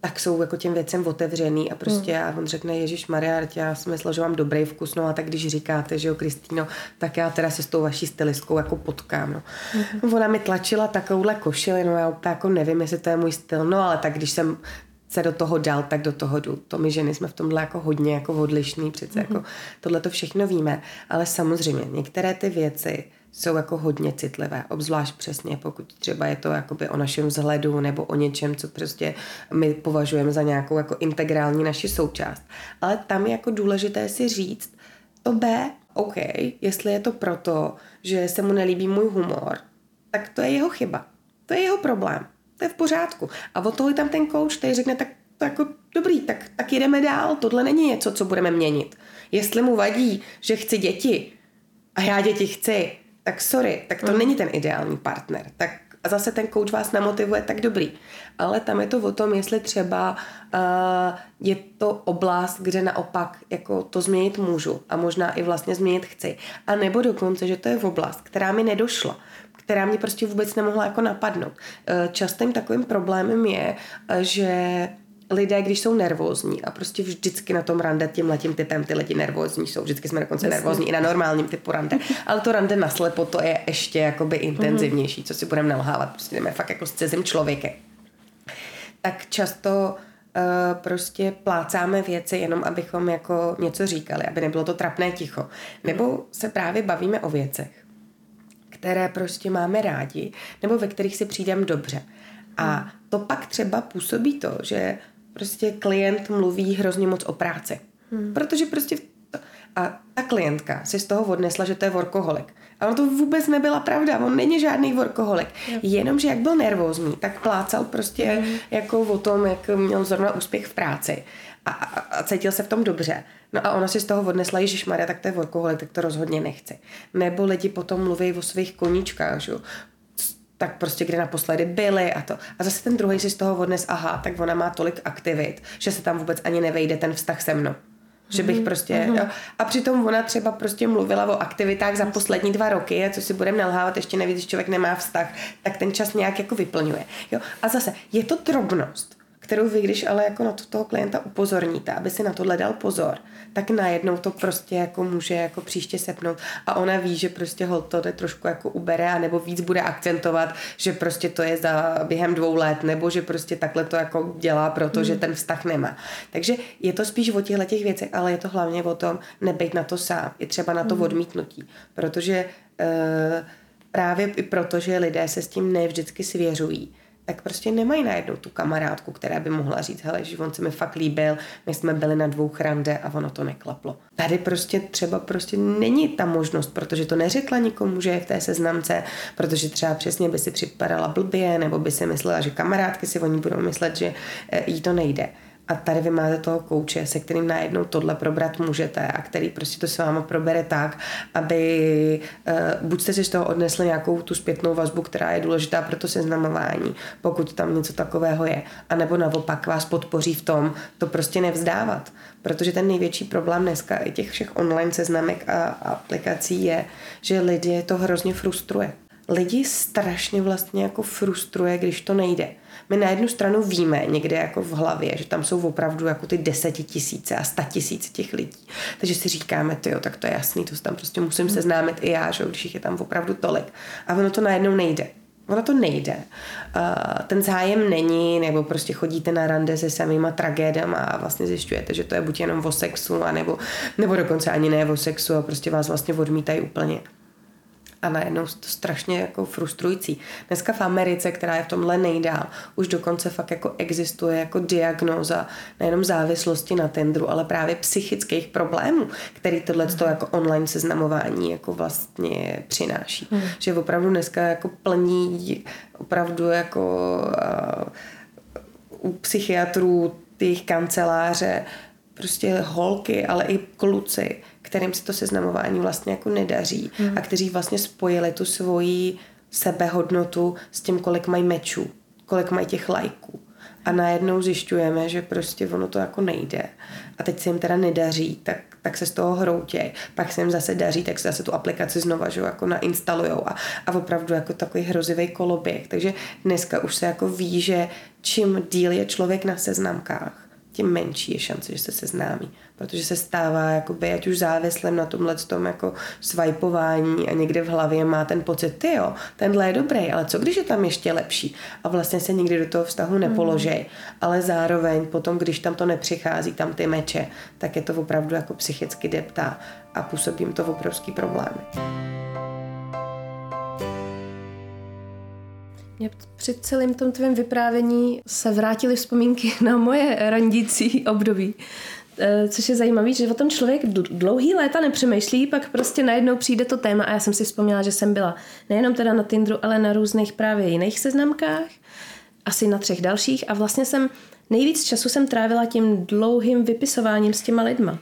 tak jsou jako těm věcem otevřený a prostě hmm. a on řekne, Ježíš Maria, já jsem myslel, že mám dobrý vkus, no a tak když říkáte, že jo, Kristýno, tak já teda se s tou vaší stylistkou jako potkám, no. Hmm. Ona mi tlačila takovouhle košili, no já úplně jako nevím, jestli to je můj styl, no ale tak když jsem se do toho dal, tak do toho jdu. To my ženy jsme v tomhle jako hodně jako odlišný, přece mm-hmm. jako tohle to všechno víme, ale samozřejmě některé ty věci jsou jako hodně citlivé, obzvlášť přesně, pokud třeba je to jakoby o našem vzhledu nebo o něčem, co prostě my považujeme za nějakou jako integrální naši součást. Ale tam je jako důležité si říct, to B, OK, jestli je to proto, že se mu nelíbí můj humor, tak to je jeho chyba. To je jeho problém. To je v pořádku. A o toho tam ten coach, který řekne, tak to jako dobrý, tak, tak jdeme dál, tohle není něco, co budeme měnit. Jestli mu vadí, že chci děti a já děti chci, tak sorry, tak to mm. není ten ideální partner. Tak a zase ten coach vás namotivuje, tak dobrý. Ale tam je to o tom, jestli třeba uh, je to oblast, kde naopak jako to změnit můžu a možná i vlastně změnit chci. A nebo dokonce, že to je v oblast, která mi nedošla která mě prostě vůbec nemohla jako napadnout. Častým takovým problémem je, že lidé, když jsou nervózní a prostě vždycky na tom rande tím letím typem ty lidi nervózní jsou, vždycky jsme dokonce Jasně. nervózní i na normálním typu rande, ale to rande naslepo to je ještě jakoby intenzivnější, co si budeme nalhávat, prostě jdeme fakt jako s cizím člověkem. Tak často uh, prostě plácáme věci jenom, abychom jako něco říkali, aby nebylo to trapné ticho. Nebo se právě bavíme o věcech, které prostě máme rádi, nebo ve kterých si přijdeme dobře. A to pak třeba působí to, že prostě klient mluví hrozně moc o práci. Hmm. Protože prostě to, a ta klientka si z toho odnesla, že to je workoholik. A ono to vůbec nebyla pravda, on není žádný workoholik. Yep. Jenomže jak byl nervózní, tak plácal prostě hmm. jako o tom, jak měl zrovna úspěch v práci. A, a, a cítil se v tom dobře. No a ona si z toho odnesla, Ježíš Maria, tak to je workoholik, tak to rozhodně nechci. Nebo lidi potom mluví o svých koníčkách, že? Tak prostě kde naposledy byli a to. A zase ten druhý si z toho odnes, aha, tak ona má tolik aktivit, že se tam vůbec ani nevejde ten vztah se mnou. Že bych mhm, prostě, mm-hmm. jo. A přitom ona třeba prostě mluvila o aktivitách za poslední dva roky, co si budeme nalhávat, ještě nevíc, když člověk nemá vztah, tak ten čas nějak jako vyplňuje. Jo. A zase, je to drobnost kterou vy, když ale jako na to toho klienta upozorníte, aby si na tohle dal pozor, tak najednou to prostě jako může jako příště sepnout a ona ví, že prostě hol to jde trošku jako ubere a nebo víc bude akcentovat, že prostě to je za během dvou let nebo že prostě takhle to jako dělá, protože mm. ten vztah nemá. Takže je to spíš o těchto těch věcech, ale je to hlavně o tom nebejt na to sám, i třeba na to mm. odmítnutí, protože uh, právě i proto, že lidé se s tím nevždycky svěřují, tak prostě nemají najednou tu kamarádku, která by mohla říct, hele, že on se mi fakt líbil, my jsme byli na dvou rande a ono to neklaplo. Tady prostě třeba prostě není ta možnost, protože to neřekla nikomu, že je v té seznamce, protože třeba přesně by si připadala blbě, nebo by si myslela, že kamarádky si o ní budou myslet, že eh, jí to nejde. A tady vy máte toho kouče, se kterým najednou tohle probrat můžete a který prostě to s váma probere tak, aby uh, buď jste si z toho odnesli nějakou tu zpětnou vazbu, která je důležitá pro to seznamování, pokud tam něco takového je, anebo naopak vás podpoří v tom to prostě nevzdávat. Protože ten největší problém dneska i těch všech online seznamek a aplikací je, že lidi to hrozně frustruje. Lidi strašně vlastně jako frustruje, když to nejde my na jednu stranu víme někde jako v hlavě, že tam jsou opravdu jako ty desetitisíce a sta tisíce těch lidí. Takže si říkáme, jo, tak to je jasný, to tam prostě musím seznámit i já, že když jich je tam opravdu tolik. A ono to najednou nejde. Ono to nejde. Uh, ten zájem není, nebo prostě chodíte na rande se samýma tragédama a vlastně zjišťujete, že to je buď jenom o sexu, anebo, nebo dokonce ani ne o sexu a prostě vás vlastně odmítají úplně a najednou to strašně jako frustrující. Dneska v Americe, která je v tomhle nejdál, už dokonce fakt jako existuje jako diagnóza nejenom závislosti na tendru, ale právě psychických problémů, který tohle mm. jako online seznamování jako vlastně přináší. Mm. Že opravdu dneska jako plní opravdu jako uh, u psychiatrů těch kanceláře prostě holky, ale i kluci, kterým se to seznamování vlastně jako nedaří hmm. a kteří vlastně spojili tu svoji sebehodnotu s tím, kolik mají mečů, kolik mají těch lajků. A najednou zjišťujeme, že prostě ono to jako nejde. A teď se jim teda nedaří, tak, tak se z toho hroutěj. Pak se jim zase daří, tak se zase tu aplikaci znova že, jako nainstalujou a, a opravdu jako takový hrozivý koloběh. Takže dneska už se jako ví, že čím díl je člověk na seznamkách, tím menší je šance, že se seznámí. Protože se stává, jakoby, ať už závislem na tomhle tom jako swipování a někde v hlavě má ten pocit, ty jo, tenhle je dobrý, ale co když je tam ještě lepší? A vlastně se nikdy do toho vztahu nepoložej. Mm. Ale zároveň potom, když tam to nepřichází, tam ty meče, tak je to opravdu jako psychicky deptá a působí jim to obrovský problémy. Mě při celém tom tvém vyprávění se vrátily vzpomínky na moje randící období. E, což je zajímavé, že o tom člověk dlouhý léta nepřemýšlí, pak prostě najednou přijde to téma a já jsem si vzpomněla, že jsem byla nejenom teda na Tinderu, ale na různých právě jiných seznamkách, asi na třech dalších a vlastně jsem nejvíc času jsem trávila tím dlouhým vypisováním s těma lidma.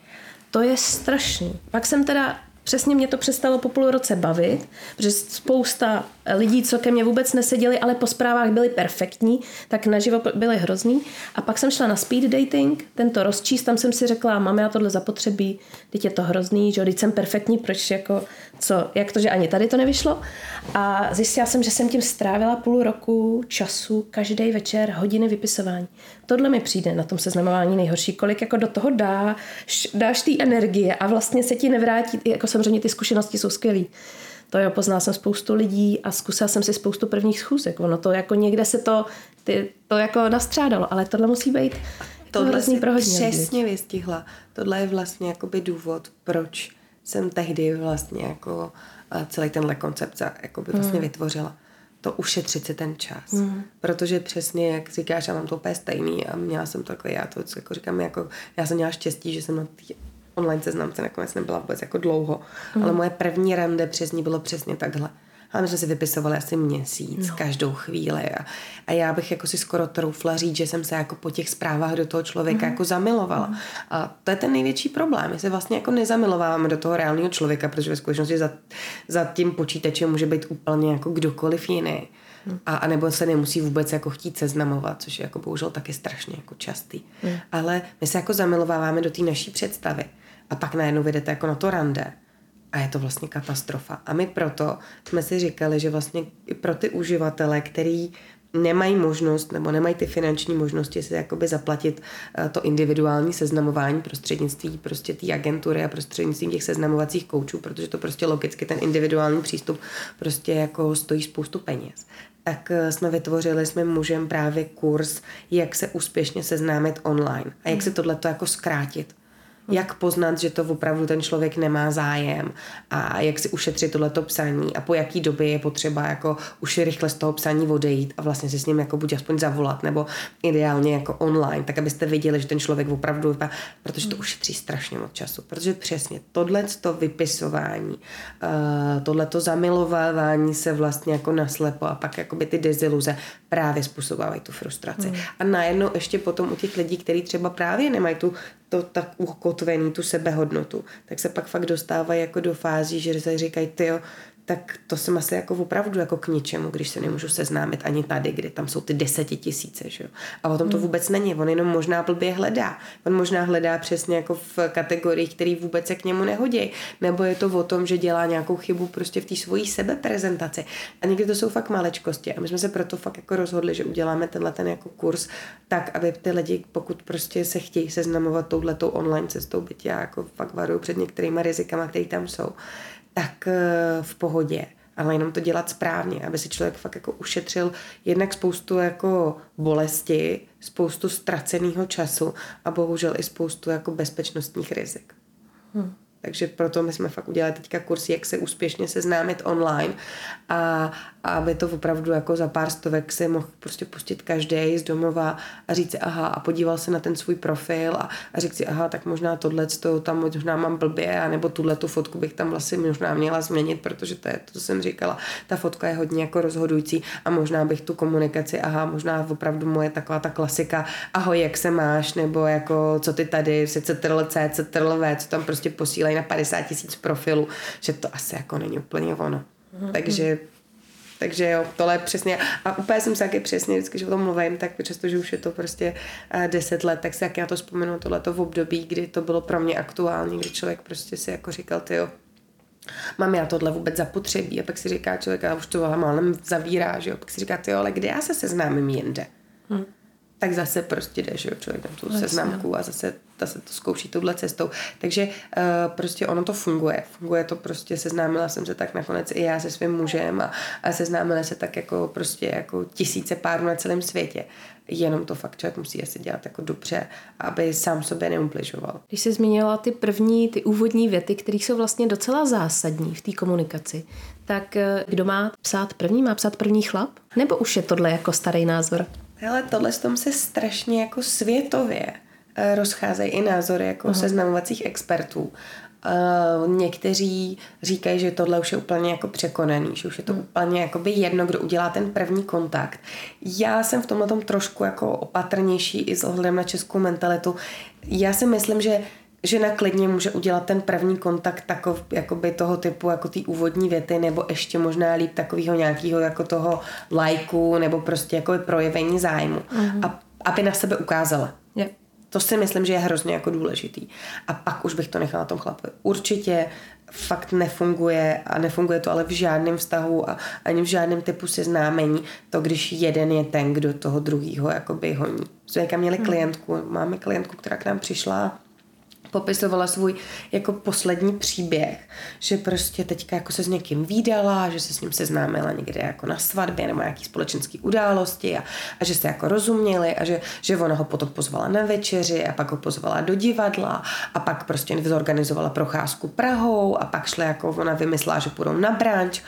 To je strašný. Pak jsem teda přesně mě to přestalo po půl roce bavit, protože spousta lidí, co ke mně vůbec neseděli, ale po zprávách byli perfektní, tak naživo byli hrozný. A pak jsem šla na speed dating, tento rozčíst, tam jsem si řekla, mám já tohle zapotřebí, teď je to hrozný, že teď jsem perfektní, proč jako, co, jak to, že ani tady to nevyšlo. A zjistila jsem, že jsem tím strávila půl roku času, každý večer hodiny vypisování. Tohle mi přijde na tom seznamování nejhorší, kolik jako do toho dáš, dáš té energie a vlastně se ti nevrátí, jako samozřejmě ty zkušenosti jsou skvělé. To jo, poznala jsem spoustu lidí a zkusila jsem si spoustu prvních schůzek. Ono to jako někde se to, ty, to jako nastřádalo, ale tohle musí být tohle si přesně vystihla. Tohle je vlastně jakoby důvod, proč jsem tehdy vlastně jako celý tenhle koncept jakoby vlastně hmm. vytvořila. To ušetřit si ten čas. Hmm. Protože přesně, jak říkáš, já mám to úplně stejný a měla jsem takový, já to jako říkám, jako, já jsem měla štěstí, že jsem na tý online seznamce nakonec nebyla vůbec jako dlouho, mm. ale moje první rande přes ní bylo přesně takhle. A my jsme si vypisovali asi měsíc, no. každou chvíli. A, a já bych jako si skoro troufla říct, že jsem se jako po těch zprávách do toho člověka mm. jako zamilovala. Mm. A to je ten největší problém. My se vlastně jako nezamilováváme do toho reálného člověka, protože ve skutečnosti za, za tím počítačem může být úplně jako kdokoliv jiný. Hmm. A, a nebo se nemusí vůbec jako chtít seznamovat, což je jako bohužel taky strašně jako častý. Hmm. Ale my se jako zamilováváme do té naší představy a pak najednou vedete jako na to rande a je to vlastně katastrofa. A my proto jsme si říkali, že vlastně i pro ty uživatele, který nemají možnost nebo nemají ty finanční možnosti si jakoby zaplatit eh, to individuální seznamování prostřednictví prostě té agentury a prostřednictvím těch seznamovacích koučů, protože to prostě logicky ten individuální přístup prostě jako stojí spoustu peněz. Tak eh, jsme vytvořili s mým mužem právě kurz, jak se úspěšně seznámit online a jak se tohleto jako zkrátit jak poznat, že to opravdu ten člověk nemá zájem a jak si ušetřit tohleto psaní a po jaký době je potřeba jako už rychle z toho psaní odejít a vlastně si s ním jako buď aspoň zavolat nebo ideálně jako online, tak abyste viděli, že ten člověk opravdu vypadá, protože to ušetří strašně moc času, protože přesně tohle to vypisování, uh, tohle to zamilovávání se vlastně jako naslepo a pak jakoby ty deziluze právě způsobovají tu frustraci. Hmm. A najednou ještě potom u těch lidí, kteří třeba právě nemají tu to tak ukotvený, tu sebehodnotu, tak se pak fakt dostávají jako do fází, že se říkají, ty tak to jsem asi jako opravdu jako k ničemu, když se nemůžu seznámit ani tady, kde tam jsou ty desetitisíce, že jo. A o tom to hmm. vůbec není, on jenom možná blbě hledá. On možná hledá přesně jako v kategoriích, který vůbec se k němu nehodí. Nebo je to o tom, že dělá nějakou chybu prostě v té svojí sebeprezentaci. A někdy to jsou fakt malečkosti. A my jsme se proto fakt jako rozhodli, že uděláme tenhle ten jako kurz tak, aby ty lidi, pokud prostě se chtějí seznamovat touhletou online cestou, byť já jako fakt varuju před některými rizikama, které tam jsou, tak eh, v pohodě. ale jenom to dělat správně, aby si člověk fakt jako ušetřil jednak spoustu jako bolesti, spoustu ztraceného času a bohužel i spoustu jako bezpečnostních rizik. Hmm. Takže proto my jsme fakt udělali teďka kurz, jak se úspěšně seznámit online. A, aby to opravdu jako za pár stovek si mohl prostě pustit každý z domova a říct si aha a podíval se na ten svůj profil a, a řekl si aha, tak možná tohle to tam možná mám blbě a nebo tuhle tu fotku bych tam vlastně možná měla změnit, protože to je to, co jsem říkala, ta fotka je hodně jako rozhodující a možná bych tu komunikaci, aha, možná opravdu moje taková ta klasika, ahoj, jak se máš, nebo jako co ty tady, si CTRL C, CTRL V, co tam prostě posílají na 50 tisíc profilů, že to asi jako není úplně ono. Mm-hmm. Takže takže jo, tohle je přesně. A úplně jsem se taky přesně, vždycky, že o tom mluvím, tak přesto, že už je to prostě uh, deset let, tak si jak já to vzpomenu, tohleto v období, kdy to bylo pro mě aktuální, kdy člověk prostě si jako říkal, ty jo, mám já tohle vůbec zapotřebí a pak si říká člověk, a už to málem zavírá, že jo, pak si říká, ty jo, ale kde já se seznámím jinde? Hmm tak zase prostě jde, že jo, člověk tam tu Jasně. seznamku a zase, zase to zkouší touhle cestou. Takže uh, prostě ono to funguje. Funguje to prostě, seznámila jsem se tak nakonec i já se svým mužem a, a seznámila se tak jako prostě jako tisíce párů na celém světě. Jenom to fakt člověk musí asi dělat jako dobře, aby sám sobě neubližoval. Když jsi zmínila ty první, ty úvodní věty, které jsou vlastně docela zásadní v té komunikaci, tak eh, kdo má psát první? Má psát první chlap? Nebo už je tohle jako starý názor? Ale tohle s tom se strašně jako světově eh, rozcházejí i názory jako uh-huh. seznamovacích expertů. Uh, někteří říkají, že tohle už je úplně jako překonaný, že už je to hmm. úplně jakoby jedno, kdo udělá ten první kontakt. Já jsem v tomhle tom trošku jako opatrnější i s ohledem na českou mentalitu. Já si myslím, že žena klidně může udělat ten první kontakt takov, jakoby toho typu, jako ty úvodní věty, nebo ještě možná líp takového nějakého jako toho lajku, nebo prostě jako projevení zájmu. Mm-hmm. A aby na sebe ukázala. Yeah. To si myslím, že je hrozně jako důležitý. A pak už bych to nechala tom chlapovi. Určitě fakt nefunguje a nefunguje to ale v žádném vztahu a ani v žádném typu seznámení, to když jeden je ten, kdo toho druhýho jakoby honí. Jsme měli mhm. klientku, máme klientku, která k nám přišla popisovala svůj jako poslední příběh, že prostě teďka jako se s někým výdala, že se s ním seznámila někde jako na svatbě nebo nějaký společenský události a, a že se jako rozuměli a že, že ona ho potom pozvala na večeři a pak ho pozvala do divadla a pak prostě zorganizovala procházku Prahou a pak šla jako ona vymyslela, že půjdou na branč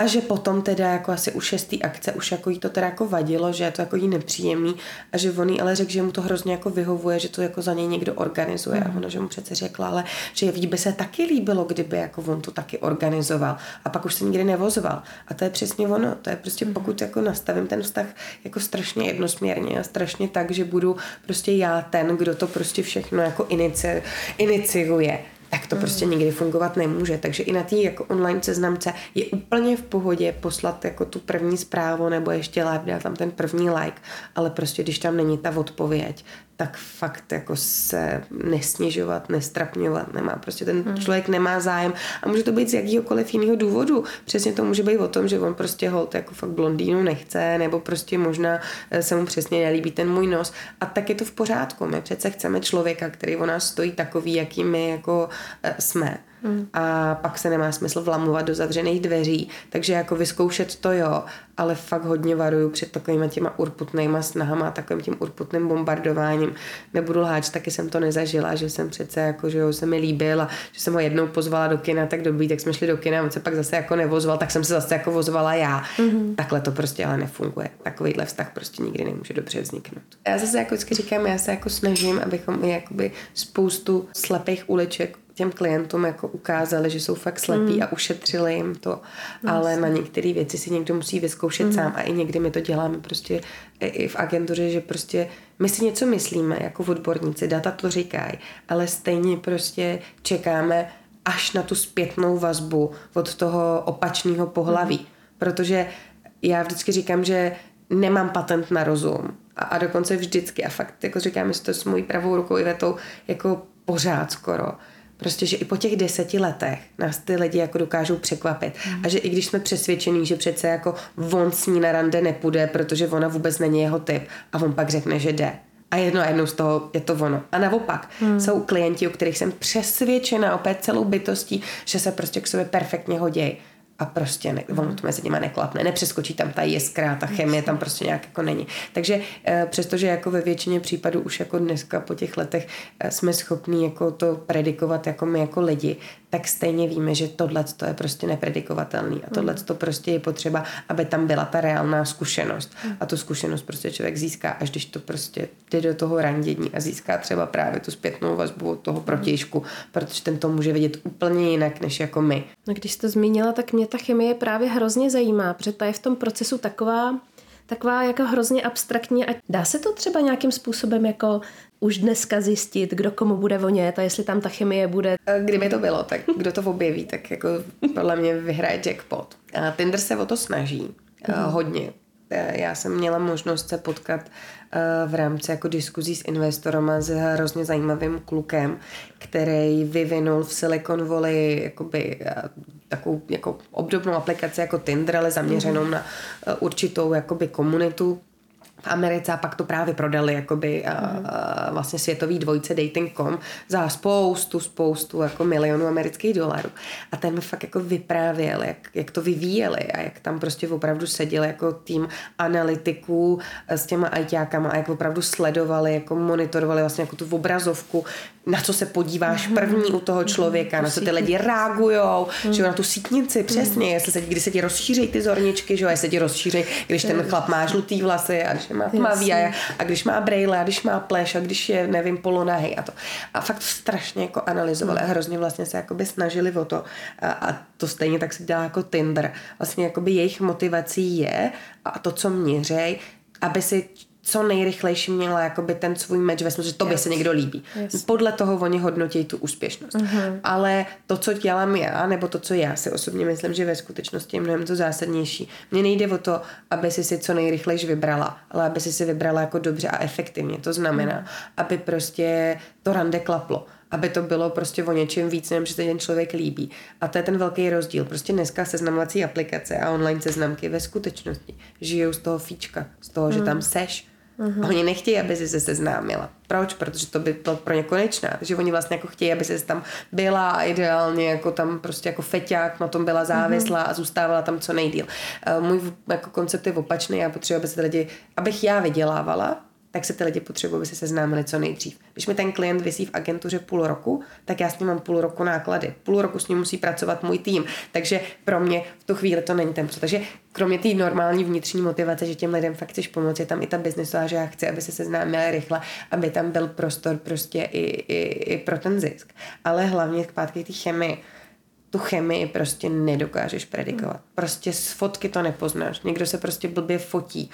a že potom teda jako asi u šestý akce už jako jí to teda jako vadilo, že je to jako jí nepříjemný a že on jí ale řekl, že mu to hrozně jako vyhovuje, že to jako za něj někdo organizuje mm. a mhm. ona, že mu přece řekla, ale že jí by se taky líbilo, kdyby jako on to taky organizoval a pak už se nikdy nevozval a to je přesně ono, to je prostě mm. pokud jako nastavím ten vztah jako strašně jednosměrně a strašně tak, že budu prostě já ten, kdo to prostě všechno jako inici, iniciuje, tak to mm. prostě nikdy fungovat nemůže. Takže i na té jako online seznamce je úplně v pohodě poslat jako tu první zprávu nebo ještě lépe dát tam ten první like, ale prostě když tam není ta odpověď, tak fakt jako se nesnižovat, nestrapňovat nemá. Prostě ten hmm. člověk nemá zájem a může to být z jakýhokoliv jiného důvodu. Přesně to může být o tom, že on prostě hold jako fakt blondýnu nechce, nebo prostě možná eh, se mu přesně nelíbí ten můj nos a tak je to v pořádku. My přece chceme člověka, který o nás stojí takový, jaký my jako eh, jsme. Hmm. A pak se nemá smysl vlamovat do zavřených dveří. Takže jako vyzkoušet to jo, ale fakt hodně varuju před takovými těma urputnýma snahama a takovým tím urputným bombardováním. Nebudu lháč, taky jsem to nezažila, že jsem přece jako, že jo, se mi líbil a že jsem ho jednou pozvala do kina, tak dobrý, tak jsme šli do kina, on se pak zase jako nevozval, tak jsem se zase jako vozvala já. Mm-hmm. Takhle to prostě ale nefunguje. Takovýhle vztah prostě nikdy nemůže dobře vzniknout. Já zase jako vždycky říkám, já se jako snažím, abychom i jakoby spoustu slepých uliček těm klientům jako ukázali, že jsou fakt slepí mm. a ušetřili jim to, no, ale na některé věci si někdo musí vyzkoušet mm. sám. A i někdy my to děláme prostě i v agentuře, že prostě my si něco myslíme jako odborníci, data to říkají, ale stejně prostě čekáme až na tu zpětnou vazbu od toho opačného pohlaví, mm. protože já vždycky říkám, že nemám patent na rozum. A, a dokonce vždycky. A fakt jako říkám, že to s mojí pravou rukou i vetou jako pořád skoro, Prostě, že i po těch deseti letech nás ty lidi jako dokážou překvapit. Mm. A že i když jsme přesvědčení, že přece jako on s ní na rande nepůjde, protože ona vůbec není jeho typ a on pak řekne, že jde. A jedno a jednou z toho je to ono. A naopak mm. jsou klienti, u kterých jsem přesvědčena opět celou bytostí, že se prostě k sobě perfektně hodí a prostě ne, ono to mezi nimi neklapne, nepřeskočí tam ta jiskra, ta chemie tam prostě nějak jako není. Takže e, přestože jako ve většině případů už jako dneska po těch letech e, jsme schopní jako to predikovat jako my jako lidi, tak stejně víme, že tohle to je prostě nepredikovatelný a tohle to prostě je potřeba, aby tam byla ta reálná zkušenost. A tu zkušenost prostě člověk získá, až když to prostě jde do toho randění a získá třeba právě tu zpětnou vazbu od toho protějšku, protože ten to může vidět úplně jinak, než jako my. No, když jsi to zmínila, tak mě ta chemie právě hrozně zajímá, protože ta je v tom procesu taková, taková jako hrozně abstraktní a dá se to třeba nějakým způsobem jako už dneska zjistit, kdo komu bude vonět a jestli tam ta chemie bude. Kdyby to bylo, tak kdo to objeví, tak jako podle mě vyhraje jackpot. A Tinder se o to snaží mm. hodně. Já jsem měla možnost se potkat v rámci jako diskuzí s investorama s hrozně zajímavým klukem, který vyvinul v Silicon Valley jakoby, takovou jako obdobnou aplikaci jako Tinder, ale zaměřenou mm. na určitou jakoby komunitu v Americe a pak to právě prodali jakoby mm. a, vlastně světový dvojce Dating.com za spoustu, spoustu jako milionů amerických dolarů. A ten mi fakt jako vyprávěl, jak, jak to vyvíjeli a jak tam prostě opravdu seděl jako tým analytiků s těma ajťákama a jak opravdu sledovali, jako monitorovali vlastně jako tu obrazovku, na co se podíváš mm. první u toho člověka, mm. na co ty lidi reagujou, mm. že na tu sítnici, přesně, mm. jestli se, kdy se ti rozšířejí ty zorničky, že jo, jestli se ti rozšířejí, když ten chlap má žlutý vlasy a když má tmavý a, a když má brejle a když má pleš a když je, nevím, polonahy a to. A fakt strašně jako analyzovali a hrozně vlastně se jakoby snažili o to a, a to stejně tak se dělá jako Tinder. Vlastně jakoby jejich motivací je a to, co měřej, aby si co nejrychlejší měla jakoby ten svůj meč ve smyslu, že tobě yes. se někdo líbí. Yes. Podle toho oni hodnotí tu úspěšnost. Uh-huh. Ale to, co dělám já, nebo to, co já si osobně myslím, že ve skutečnosti je mnohem to zásadnější. Mně nejde o to, aby si si co nejrychlejší vybrala, ale aby si si vybrala jako dobře a efektivně. To znamená, uh-huh. aby prostě to rande klaplo aby to bylo prostě o něčem víc, než se ten člověk líbí. A to je ten velký rozdíl. Prostě dneska seznamovací aplikace a online seznamky ve skutečnosti žijou z toho fíčka, z toho, mm. že tam seš, Uh-huh. Oni nechtějí, aby si se seznámila. Proč? Protože to by bylo pro ně konečná. Takže oni vlastně jako chtějí, aby se tam byla a ideálně jako tam prostě jako feťák na tom byla závislá uh-huh. a zůstávala tam co nejdíl. Uh, můj jako koncept je opačný. Já potřebuji, aby se lidi, abych já vydělávala, tak se ty lidi potřebují, aby se seznámili co nejdřív. Když mi ten klient vysí v agentuře půl roku, tak já s ním mám půl roku náklady. Půl roku s ním musí pracovat můj tým. Takže pro mě v tu chvíli to není ten Takže kromě té normální vnitřní motivace, že těm lidem fakt chceš pomoci, je tam i ta biznesová, že já chci, aby se seznámili rychle, aby tam byl prostor prostě i, i, i pro ten zisk. Ale hlavně zpátky té chemii tu chemii prostě nedokážeš predikovat. Prostě z fotky to nepoznáš. Někdo se prostě blbě fotí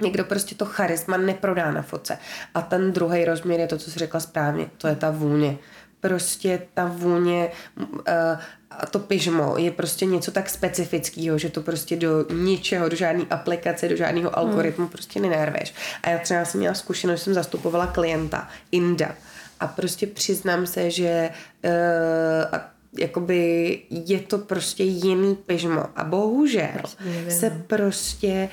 Někdo prostě to charisma neprodá na foce. A ten druhý rozměr je to, co jsi řekla správně, to je ta vůně. Prostě ta vůně uh, a to pyžmo je prostě něco tak specifického, že to prostě do ničeho, do žádné aplikace, do žádného algoritmu hmm. prostě nenarveš. A já třeba jsem měla zkušenost, jsem zastupovala klienta, Inda. A prostě přiznám se, že uh, a jakoby je to prostě jiný pyžmo. A bohužel se prostě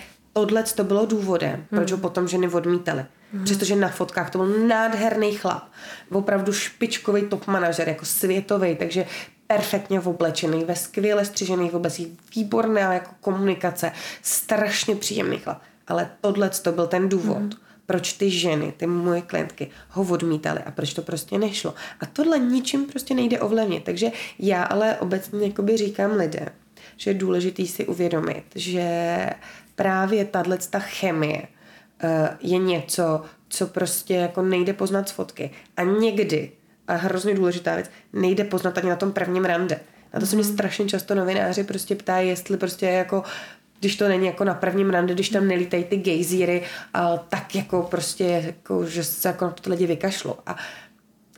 tohle to bylo důvodem, hmm. proč ho potom ženy odmítaly. Hmm. Přestože na fotkách to byl nádherný chlap. Opravdu špičkový top manažer, jako světový, takže perfektně oblečený, ve skvěle střižených oblecích, výborná jako komunikace, strašně příjemný chlap. Ale tohle to byl ten důvod, hmm. proč ty ženy, ty moje klientky ho odmítaly a proč to prostě nešlo. A tohle ničím prostě nejde ovlivnit. Takže já ale obecně jakoby říkám lidem, že je důležitý si uvědomit, že právě tahle ta chemie uh, je něco, co prostě jako nejde poznat z fotky. A někdy, a hrozně důležitá věc, nejde poznat ani na tom prvním rande. Na to se mě mhm. strašně často novináři prostě ptají, jestli prostě jako když to není jako na prvním rande, když tam nelítají ty gejzíry, tak jako prostě, jako, že se jako na to lidi vykašlo. A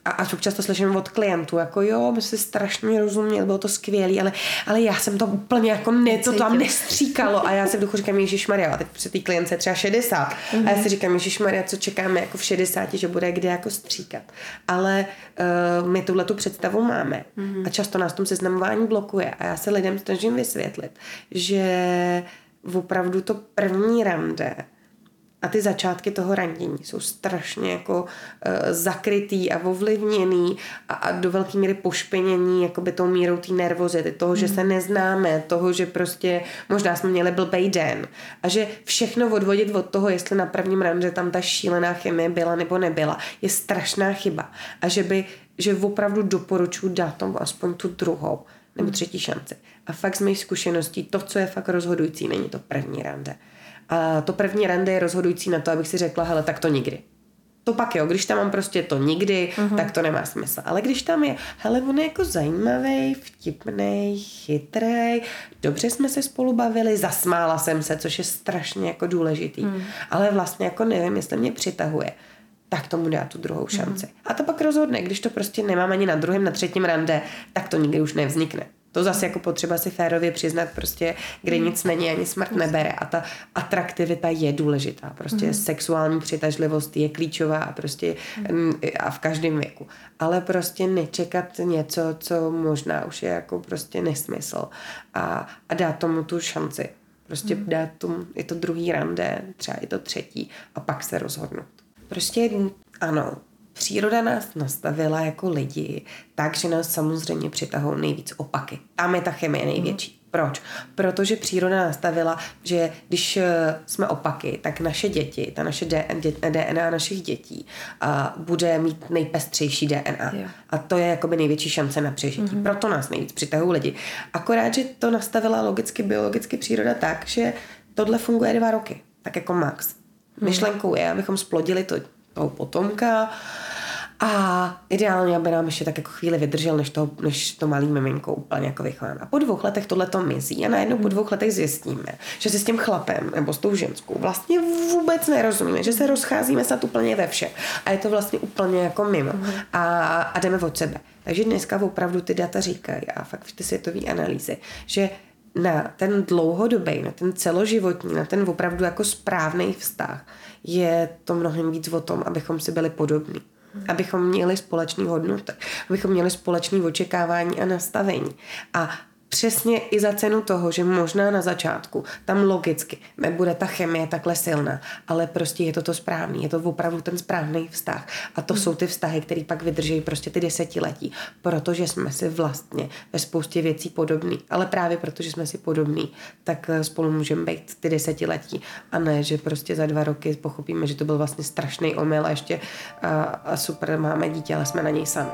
a, a občas to slyším od klientů, jako jo, my si strašně rozuměli, bylo to skvělé, ale, ale já jsem to úplně jako ne, to tam nestříkalo a já si v duchu říkám, Ježíš Maria, a teď při té klience třeba 60 mm-hmm. a já si říkám, Ježíš Maria, co čekáme jako v 60, že bude kde jako stříkat. Ale uh, my tuhle tu představu máme mm-hmm. a často nás tom seznamování blokuje a já se lidem snažím vysvětlit, že opravdu to první rande A ty začátky toho randění jsou strašně jako uh, zakrytý a ovlivněný a, a do velké míry pošpenění jakoby tou mírou té nervozity, toho, že se neznáme, toho, že prostě možná jsme měli blbej den a že všechno odvodit od toho, jestli na prvním rande tam ta šílená chemie byla nebo nebyla, je strašná chyba. A že by, že opravdu doporučuji dát tomu aspoň tu druhou nebo třetí šanci. A fakt z mých zkušeností, to, co je fakt rozhodující, není to první rande. A to první rande je rozhodující na to, abych si řekla, hele, tak to nikdy. To pak jo, když tam mám prostě to nikdy, uh-huh. tak to nemá smysl. Ale když tam je, hele, on je jako zajímavý, vtipný, chytrý, dobře jsme se spolu bavili, zasmála jsem se, což je strašně jako důležitý. Uh-huh. Ale vlastně jako nevím, jestli mě přitahuje tak tomu dá tu druhou šanci. Mm. A to pak rozhodne, když to prostě nemám ani na druhém, na třetím rande, tak to nikdy už nevznikne. To zase jako potřeba si férově přiznat prostě, kde mm. nic není, ani smrt nebere. A ta atraktivita je důležitá. Prostě mm. sexuální přitažlivost je klíčová a prostě mm. a v každém věku. Ale prostě nečekat něco, co možná už je jako prostě nesmysl. A, a dát tomu tu šanci. Prostě mm. dát tomu, je to druhý rande, třeba je to třetí a pak se rozhodnout. Prostě ano, příroda nás nastavila jako lidi tak, že nás samozřejmě přitahují nejvíc opaky. Tam je ta chemie největší. Mm. Proč? Protože příroda nastavila, že když eh, jsme opaky, tak naše děti, ta naše DNA našich dětí uh, bude mít nejpestřejší DNA. Yeah. A to je jakoby největší šance na přežití. Mm-hmm. Proto nás nejvíc přitahují lidi. Akorát, že to nastavila logicky, biologicky příroda tak, že tohle funguje dva roky. Tak jako max. Myšlenkou je, abychom splodili to, toho potomka a ideálně, aby nám ještě tak jako chvíli vydržel, než to, než to malý miminko úplně jako vychlán. A po dvou letech tohle to mizí a najednou po dvou letech zjistíme, že si s tím chlapem nebo s tou ženskou vlastně vůbec nerozumíme, že se rozcházíme snad úplně ve všem. A je to vlastně úplně jako mimo. A, a jdeme od sebe. Takže dneska opravdu ty data říkají a fakt ty světové analýzy, že na ten dlouhodobý, na ten celoživotní, na ten opravdu jako správný vztah je to mnohem víc o tom, abychom si byli podobní. Abychom měli společný hodnoty, abychom měli společné očekávání a nastavení. A přesně i za cenu toho, že možná na začátku tam logicky nebude ta chemie takhle silná, ale prostě je to to správný, je to opravdu ten správný vztah. A to hmm. jsou ty vztahy, které pak vydrží prostě ty desetiletí, protože jsme si vlastně ve spoustě věcí podobní. Ale právě protože jsme si podobní, tak eh, spolu můžeme být ty desetiletí a ne, že prostě za dva roky pochopíme, že to byl vlastně strašný omyl a ještě a, a super, máme dítě, ale jsme na něj sami.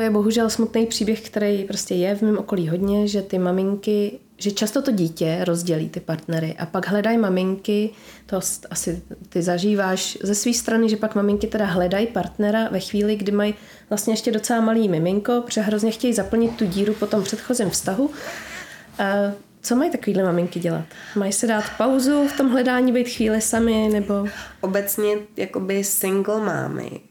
To je bohužel smutný příběh, který prostě je v mém okolí hodně, že ty maminky, že často to dítě rozdělí ty partnery a pak hledají maminky, to asi ty zažíváš ze své strany, že pak maminky teda hledají partnera ve chvíli, kdy mají vlastně ještě docela malý miminko, protože hrozně chtějí zaplnit tu díru po tom předchozím vztahu. A co mají takovýhle maminky dělat? Mají se dát pauzu v tom hledání, být chvíli sami, nebo... Obecně jakoby single mámy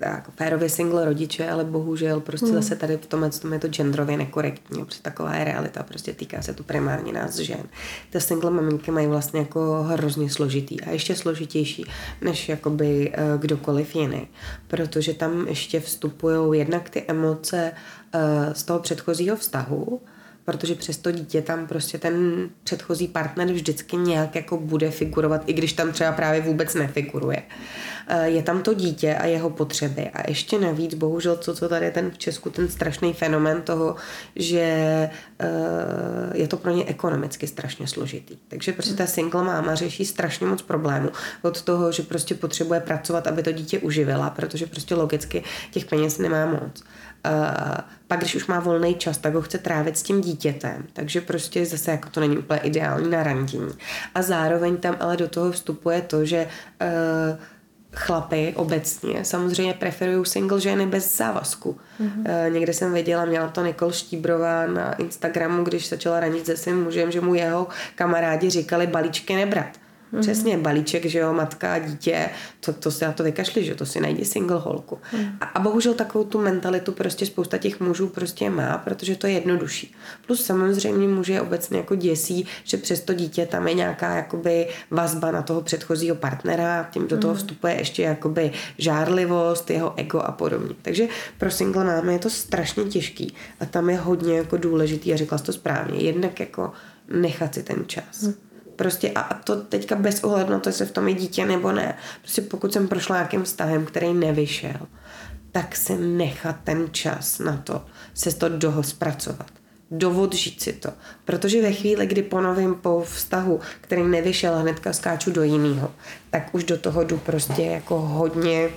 jako férově single rodiče, ale bohužel prostě hmm. zase tady v tomhle tom je to genderově nekorektní, protože taková je realita, prostě týká se to primárně nás žen. Ty single maminky mají vlastně jako hrozně složitý a ještě složitější než jakoby uh, kdokoliv jiný, protože tam ještě vstupují jednak ty emoce uh, z toho předchozího vztahu, protože přes to dítě tam prostě ten předchozí partner vždycky nějak jako bude figurovat, i když tam třeba právě vůbec nefiguruje. Eh, je tam to dítě a jeho potřeby a ještě navíc, bohužel, co, co tady je ten v Česku, ten strašný fenomen toho, že eh, je to pro ně ekonomicky strašně složitý. Takže prostě ta single máma řeší strašně moc problémů od toho, že prostě potřebuje pracovat, aby to dítě uživila, protože prostě logicky těch peněz nemá moc. Uh, pak, když už má volný čas, tak ho chce trávit s tím dítětem, takže prostě zase jako to není úplně ideální na randění. A zároveň tam ale do toho vstupuje to, že uh, chlapy obecně samozřejmě preferují single ženy bez závazku. Mm-hmm. Někde jsem viděla, měla to Nikol Štíbrová na Instagramu, když začala ranit se svým mužem, že mu jeho kamarádi říkali balíčky nebrat. Mm. Přesně, balíček, že jo, matka, dítě, to, to si na to vykašli, že to si najdi single holku. Mm. A, a bohužel takovou tu mentalitu prostě spousta těch mužů prostě má, protože to je jednodušší. Plus samozřejmě muže obecně jako děsí, že přes to dítě tam je nějaká jakoby vazba na toho předchozího partnera, tím do toho mm. vstupuje ještě jakoby žárlivost, jeho ego a podobně. Takže pro single máme je to strašně těžký a tam je hodně jako důležitý a řekla jsi to správně, jednak jako nechat si ten čas. Mm Prostě a to teďka bez ohledu na to, jestli v tom je dítě nebo ne. Prostě pokud jsem prošla nějakým vztahem, který nevyšel, tak si nechat ten čas na to, se to doho zpracovat dovodžít si to. Protože ve chvíli, kdy ponovím po vztahu, který nevyšel hnedka skáču do jiného, tak už do toho jdu prostě jako hodně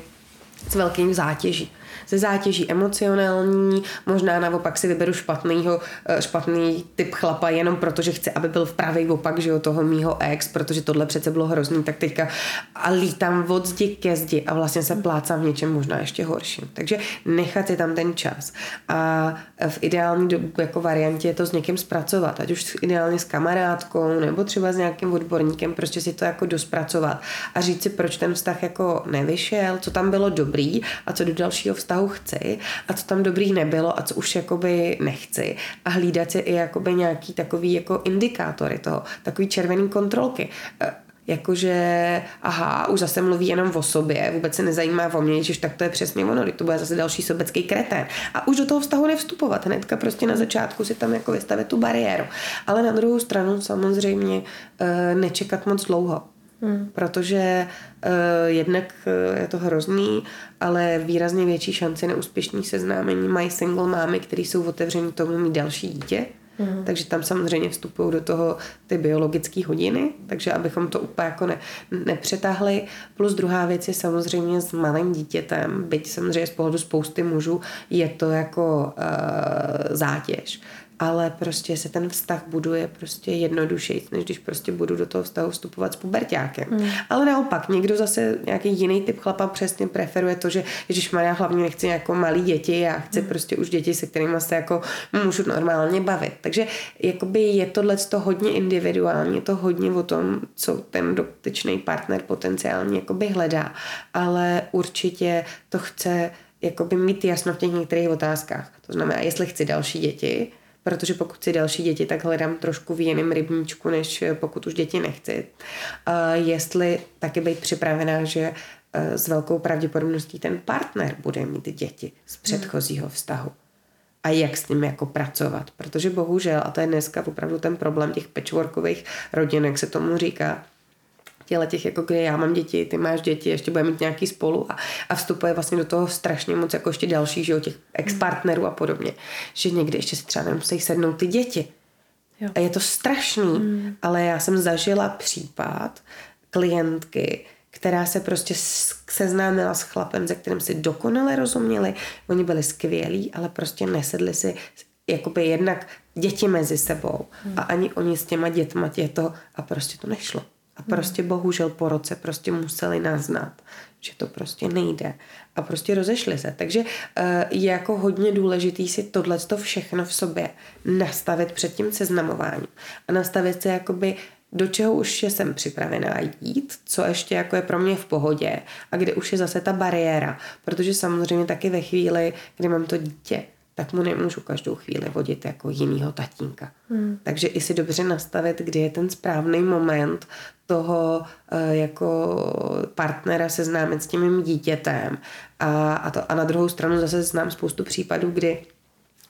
s velkým zátěží ze zátěží emocionální, možná naopak si vyberu špatnýho, eh, špatný typ chlapa jenom proto, že chci, aby byl v pravý opak, že jo, toho mýho ex, protože tohle přece bylo hrozný, tak teďka a lítám od zdi ke zdi a vlastně se plácám v něčem možná ještě horším. Takže nechat si tam ten čas. A v ideální jako variantě je to s někým zpracovat, ať už ideálně s kamarádkou nebo třeba s nějakým odborníkem, prostě si to jako dospracovat a říct si, proč ten vztah jako nevyšel, co tam bylo dobrý a co do dalšího vztahu vztahu chci a co tam dobrý nebylo a co už jakoby nechci a hlídat si i jakoby nějaký takový jako indikátory toho, takový červený kontrolky e, jakože aha, už zase mluví jenom o sobě, vůbec se nezajímá o mě, že tak to je přesně ono, to bude zase další sobecký kretén. A už do toho vztahu nevstupovat, hnedka prostě na začátku si tam jako vystavit tu bariéru. Ale na druhou stranu samozřejmě e, nečekat moc dlouho. Hmm. Protože uh, jednak uh, je to hrozný, ale výrazně větší šance na úspěšný seznámení mají single mámy, který jsou otevření tomu mít další dítě. Hmm. Takže tam samozřejmě vstupují do toho ty biologické hodiny, takže abychom to úplně jako ne, nepřetáhli. Plus druhá věc je samozřejmě s malým dítětem, byť samozřejmě z pohledu spousty mužů je to jako uh, zátěž ale prostě se ten vztah buduje prostě jednodušeji, než když prostě budu do toho vztahu vstupovat s pubertákem. Hmm. Ale naopak, někdo zase nějaký jiný typ chlapa přesně preferuje to, že Ježíš Maria hlavně nechci jako malý děti, já chci hmm. prostě už děti, se kterými se jako můžu normálně bavit. Takže jakoby je tohle to hodně individuální, je to hodně o tom, co ten dotyčný partner potenciálně jakoby hledá, ale určitě to chce jakoby mít jasno v těch některých otázkách. To znamená, jestli chci další děti, protože pokud chci další děti, tak hledám trošku v jiném rybníčku, než pokud už děti nechci. Jestli taky být připravená, že e, s velkou pravděpodobností ten partner bude mít děti z předchozího vztahu a jak s ním jako pracovat. Protože bohužel, a to je dneska opravdu ten problém těch patchworkových rodin, jak se tomu říká, těle těch, jako kde já mám děti, ty máš děti, ještě budeme mít nějaký spolu a, a vstupuje vlastně do toho strašně moc jako ještě další, že jo, těch ex-partnerů a podobně. Že někdy ještě si třeba nemusí sednout ty děti. Jo. A je to strašný, mm. ale já jsem zažila případ klientky, která se prostě seznámila s chlapem, se kterým si dokonale rozuměli. Oni byli skvělí, ale prostě nesedli si jakoby jednak děti mezi sebou hmm. a ani oni s těma dětma tě to a prostě to nešlo. A prostě bohužel po roce prostě museli naznat, že to prostě nejde. A prostě rozešli se. Takže eh, je jako hodně důležitý si tohle všechno v sobě nastavit před tím seznamováním. A nastavit se jakoby do čeho už jsem připravená jít, co ještě jako je pro mě v pohodě a kde už je zase ta bariéra. Protože samozřejmě taky ve chvíli, kdy mám to dítě, tak mu nemůžu každou chvíli vodit jako jinýho tatínka. Hmm. Takže i si dobře nastavit, kdy je ten správný moment toho uh, jako partnera seznámit s tím mým dítětem. A, a, to, a na druhou stranu zase znám spoustu případů, kdy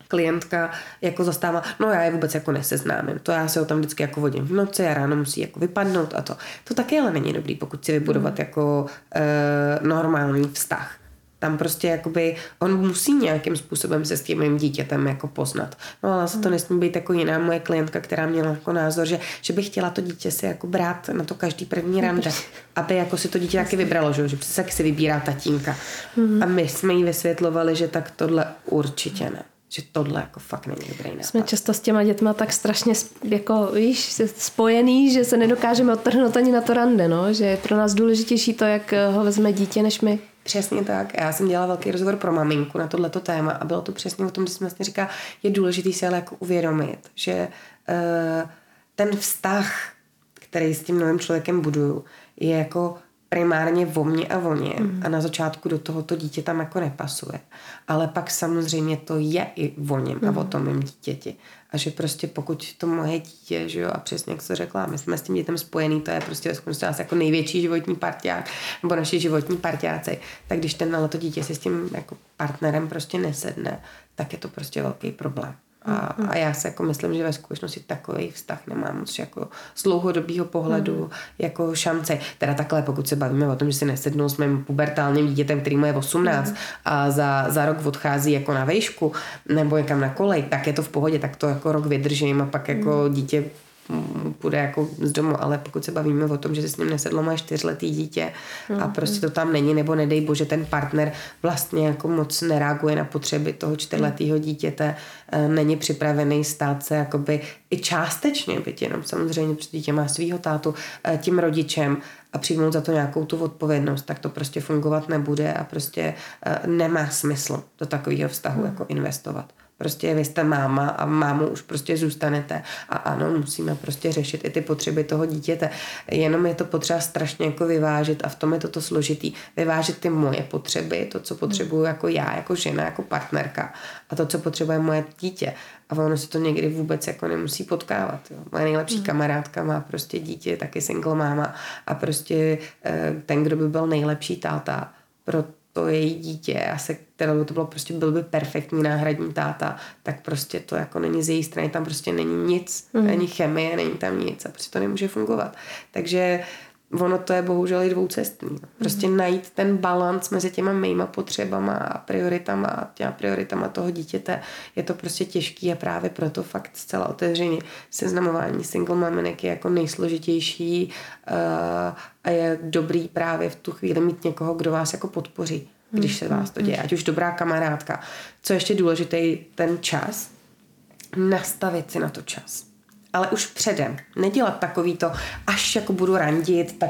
klientka jako zastává, no já je vůbec jako neseznámím, to já se o tam vždycky jako vodím v noci a ráno musí jako vypadnout a to. To taky ale není dobrý, pokud si vybudovat hmm. jako uh, normální vztah tam prostě jakoby, on musí nějakým způsobem se s tím mým dítětem jako poznat. No ale se to hmm. nesmí být jako jiná moje klientka, která měla jako názor, že, že by chtěla to dítě si jako brát na to každý první rande, aby jako si to dítě taky vybralo, že, že se si vybírá tatínka. Mm. A my jsme jí vysvětlovali, že tak tohle určitě ne že tohle jako fakt není dobrý nápad. Jsme často s těma dětma tak strašně jako, víš, spojený, že se nedokážeme odtrhnout ani na to rande, no? že je pro nás důležitější to, jak ho vezme dítě, než my. Přesně tak. Já jsem dělala velký rozhovor pro maminku na tohleto téma a bylo to přesně o tom, že jsem vlastně říká, je důležité si ale jako uvědomit, že uh, ten vztah který s tím novým člověkem buduju, je jako primárně o mně a o něm mm. a na začátku do toho to dítě tam jako nepasuje. Ale pak samozřejmě to je i o něm mm. a o tom mým dítěti. A že prostě pokud to moje dítě, že jo, a přesně jak se řekla, my jsme s tím dětem spojený, to je prostě skutečně nás jako největší životní parťák, nebo naši životní parťáci, tak když ten to dítě si s tím jako partnerem prostě nesedne, tak je to prostě velký problém. A, a já si jako myslím, že ve skutečnosti takový vztah nemám moc jako z dlouhodobého pohledu mm. jako šance. Teda takhle, pokud se bavíme o tom, že si nesednou s mým pubertálním dítětem, který mu je 18 mm. a za, za rok odchází jako na vejšku nebo někam na kolej, tak je to v pohodě, tak to jako rok vydržím a pak jako mm. dítě půjde jako z domu, ale pokud se bavíme o tom, že se s ním nesedlo má čtyřletý dítě a mhm. prostě to tam není, nebo nedej bože, ten partner vlastně jako moc nereaguje na potřeby toho čtyřletého dítěte, eh, není připravený stát se jakoby i částečně, byť jenom samozřejmě, protože dítě má svýho tátu, eh, tím rodičem a přijmout za to nějakou tu odpovědnost, tak to prostě fungovat nebude a prostě eh, nemá smysl do takového vztahu mm. jako investovat. Prostě vy jste máma a mámu už prostě zůstanete a ano, musíme prostě řešit i ty potřeby toho dítěte. Jenom je to potřeba strašně jako vyvážit a v tom je toto složitý. Vyvážit ty moje potřeby, to, co potřebuju jako já, jako žena, jako partnerka a to, co potřebuje moje dítě. A ono se to někdy vůbec jako nemusí potkávat. Jo. Moje nejlepší mm. kamarádka má prostě dítě, taky single máma a prostě eh, ten, kdo by byl nejlepší táta pro to její dítě a se kterou to bylo prostě byl by perfektní náhradní táta, tak prostě to jako není z její strany, tam prostě není nic, mm. není chemie, není tam nic a prostě to nemůže fungovat. Takže ono to je bohužel i dvoucestný. Prostě mm. najít ten balans mezi těma mýma potřebama a prioritama a těma prioritama toho dítěte je to prostě těžký a právě proto fakt zcela otevřeně seznamování single maminek je jako nejsložitější uh, a je dobrý právě v tu chvíli mít někoho, kdo vás jako podpoří, když se vás to děje, ať už dobrá kamarádka. Co ještě důležitý, ten čas, nastavit si na to čas ale už předem. Nedělat takový to, až jako budu randit, tak,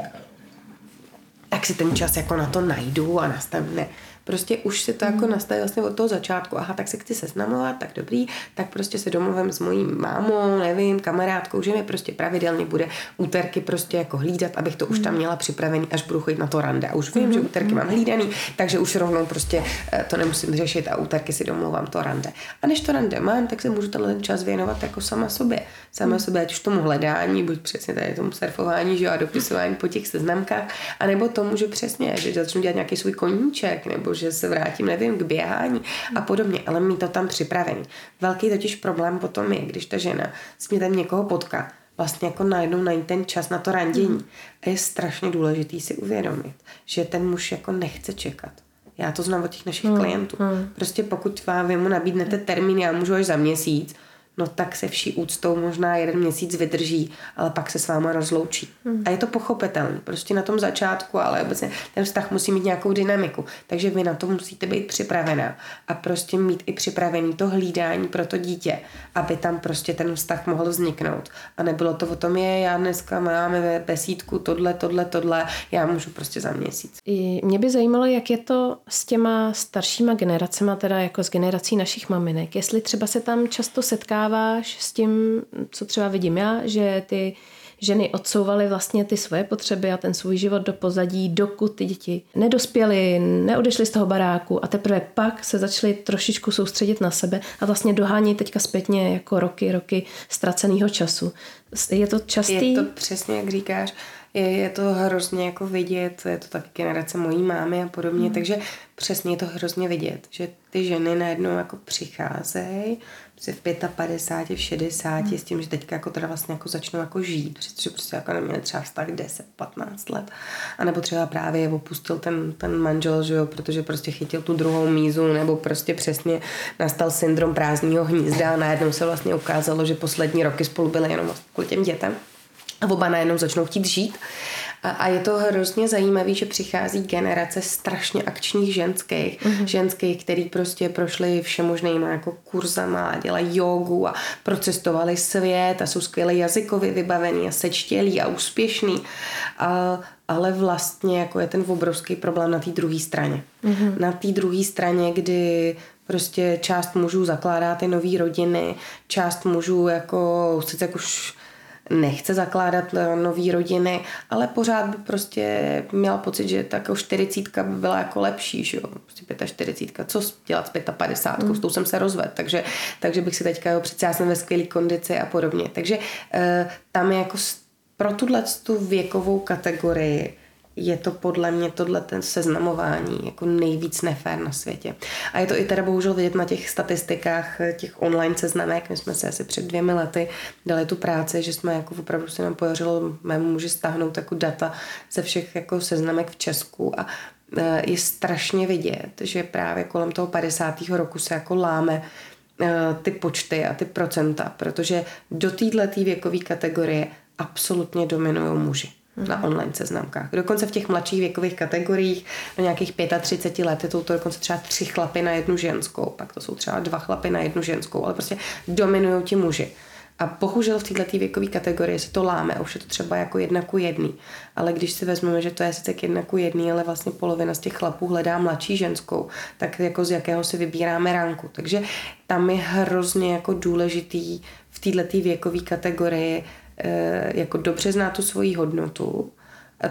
tak si ten čas jako na to najdu a nastavím. Ne prostě už si to jako nastaví vlastně od toho začátku. Aha, tak se chci seznamovat, tak dobrý, tak prostě se domluvím s mojí mámou, nevím, kamarádkou, že mi prostě pravidelně bude úterky prostě jako hlídat, abych to už tam měla připravený, až budu chodit na to rande. A už vím, že úterky mám hlídaný, takže už rovnou prostě eh, to nemusím řešit a úterky si domluvám to rande. A než to rande mám, tak se můžu tenhle čas věnovat jako sama sobě. Sama sobě, ať už tomu hledání, buď přesně tady tomu surfování, že jo, a dopisování po těch seznamkách, anebo tomu, že přesně, že začnu dělat nějaký svůj koníček, nebo že se vrátím, nevím, k běhání a podobně, ale mít to tam připravený. Velký totiž problém potom je, když ta žena si tam někoho potká, vlastně jako najednou najít ten čas na to randění. Mm. A je strašně důležitý si uvědomit, že ten muž jako nechce čekat. Já to znám od těch našich mm. klientů. Mm. Prostě pokud vám vy mu nabídnete termín, já můžu až za měsíc, no tak se vší úctou možná jeden měsíc vydrží, ale pak se s váma rozloučí. Hmm. A je to pochopitelné, prostě na tom začátku, ale obecně ten vztah musí mít nějakou dynamiku, takže vy na to musíte být připravená a prostě mít i připravený to hlídání pro to dítě, aby tam prostě ten vztah mohl vzniknout. A nebylo to o tom, je, já dneska máme besídku, tohle, tohle, tohle, já můžu prostě za měsíc. I mě by zajímalo, jak je to s těma staršíma generacema, teda jako s generací našich maminek, jestli třeba se tam často setká setkáváš s tím, co třeba vidím já, že ty ženy odsouvaly vlastně ty svoje potřeby a ten svůj život do pozadí, dokud ty děti nedospěly, neodešly z toho baráku a teprve pak se začaly trošičku soustředit na sebe a vlastně dohání teďka zpětně jako roky, roky ztraceného času. Je to častý? Je to přesně, jak říkáš je, je to hrozně jako vidět, je to taky generace mojí mámy a podobně, mm. takže přesně je to hrozně vidět, že ty ženy najednou jako přicházejí v 55, v 60 mm. s tím, že teďka jako teda vlastně jako začnou jako žít, protože prostě jako neměli třeba vztah 10, 15 let. A nebo třeba právě opustil ten, ten manžel, že jo, protože prostě chytil tu druhou mízu, nebo prostě přesně nastal syndrom prázdního hnízda a najednou se vlastně ukázalo, že poslední roky spolu byly jenom kvůli těm dětem a oba najednou začnou chtít žít. A, a je to hrozně zajímavé, že přichází generace strašně akčních ženských, mm-hmm. ženských, který prostě prošli všemožnými jako kurzama a dělají jogu a procestovali svět a jsou skvěle jazykově vybavený a sečtělí a úspěšný. A, ale vlastně jako je ten obrovský problém na té druhé straně. Mm-hmm. Na té druhé straně, kdy prostě část mužů zakládá ty nové rodiny, část mužů jako sice jak už nechce zakládat nové rodiny, ale pořád by prostě měla pocit, že tak už 40 by byla jako lepší, že jo, prostě 45, co dělat s 55, mm. s tou jsem se rozvedl, takže, takže bych si teďka, jo, přece já jsem ve skvělé kondici a podobně, takže uh, tam je jako pro tuhle tu věkovou kategorii je to podle mě tohle ten seznamování jako nejvíc nefér na světě. A je to i teda bohužel vidět na těch statistikách těch online seznamek. My jsme se asi před dvěmi lety dali tu práci, že jsme jako opravdu se nám podařilo mému muži stáhnout jako data ze všech jako seznamek v Česku a e, je strašně vidět, že právě kolem toho 50. roku se jako láme e, ty počty a ty procenta, protože do této věkové kategorie absolutně dominují muži mm. na online seznamkách. Dokonce v těch mladších věkových kategoriích do nějakých 35 let je to, dokonce třeba tři chlapy na jednu ženskou, pak to jsou třeba dva chlapy na jednu ženskou, ale prostě dominují ti muži. A bohužel v této věkové kategorii se to láme, už je to třeba jako jedna ku jedný. Ale když si vezmeme, že to je sice jedna ku jedný, ale vlastně polovina z těch chlapů hledá mladší ženskou, tak jako z jakého si vybíráme ranku. Takže tam je hrozně jako důležitý v této věkové kategorii jako dobře znát tu svoji hodnotu,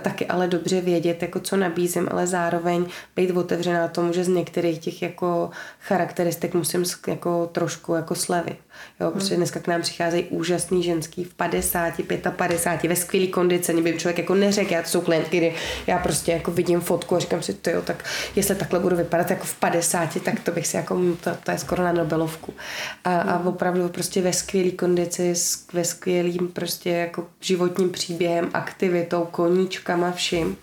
taky ale dobře vědět, jako co nabízím, ale zároveň být otevřená tomu, že z některých těch jako charakteristik musím jako trošku jako slevit. Jo, hmm. protože dneska k nám přicházejí úžasný ženský v 50, 55, ve skvělé kondici, by člověk jako neřekl, já to jsou klientky, kdy já prostě jako vidím fotku a říkám si, to jo, tak jestli takhle budu vypadat jako v 50, tak to bych si jako, to, to je skoro na Nobelovku. A, hmm. a opravdu prostě ve skvělé kondici, ve skvělým prostě jako životním příběhem, aktivitou, koníčkama, vším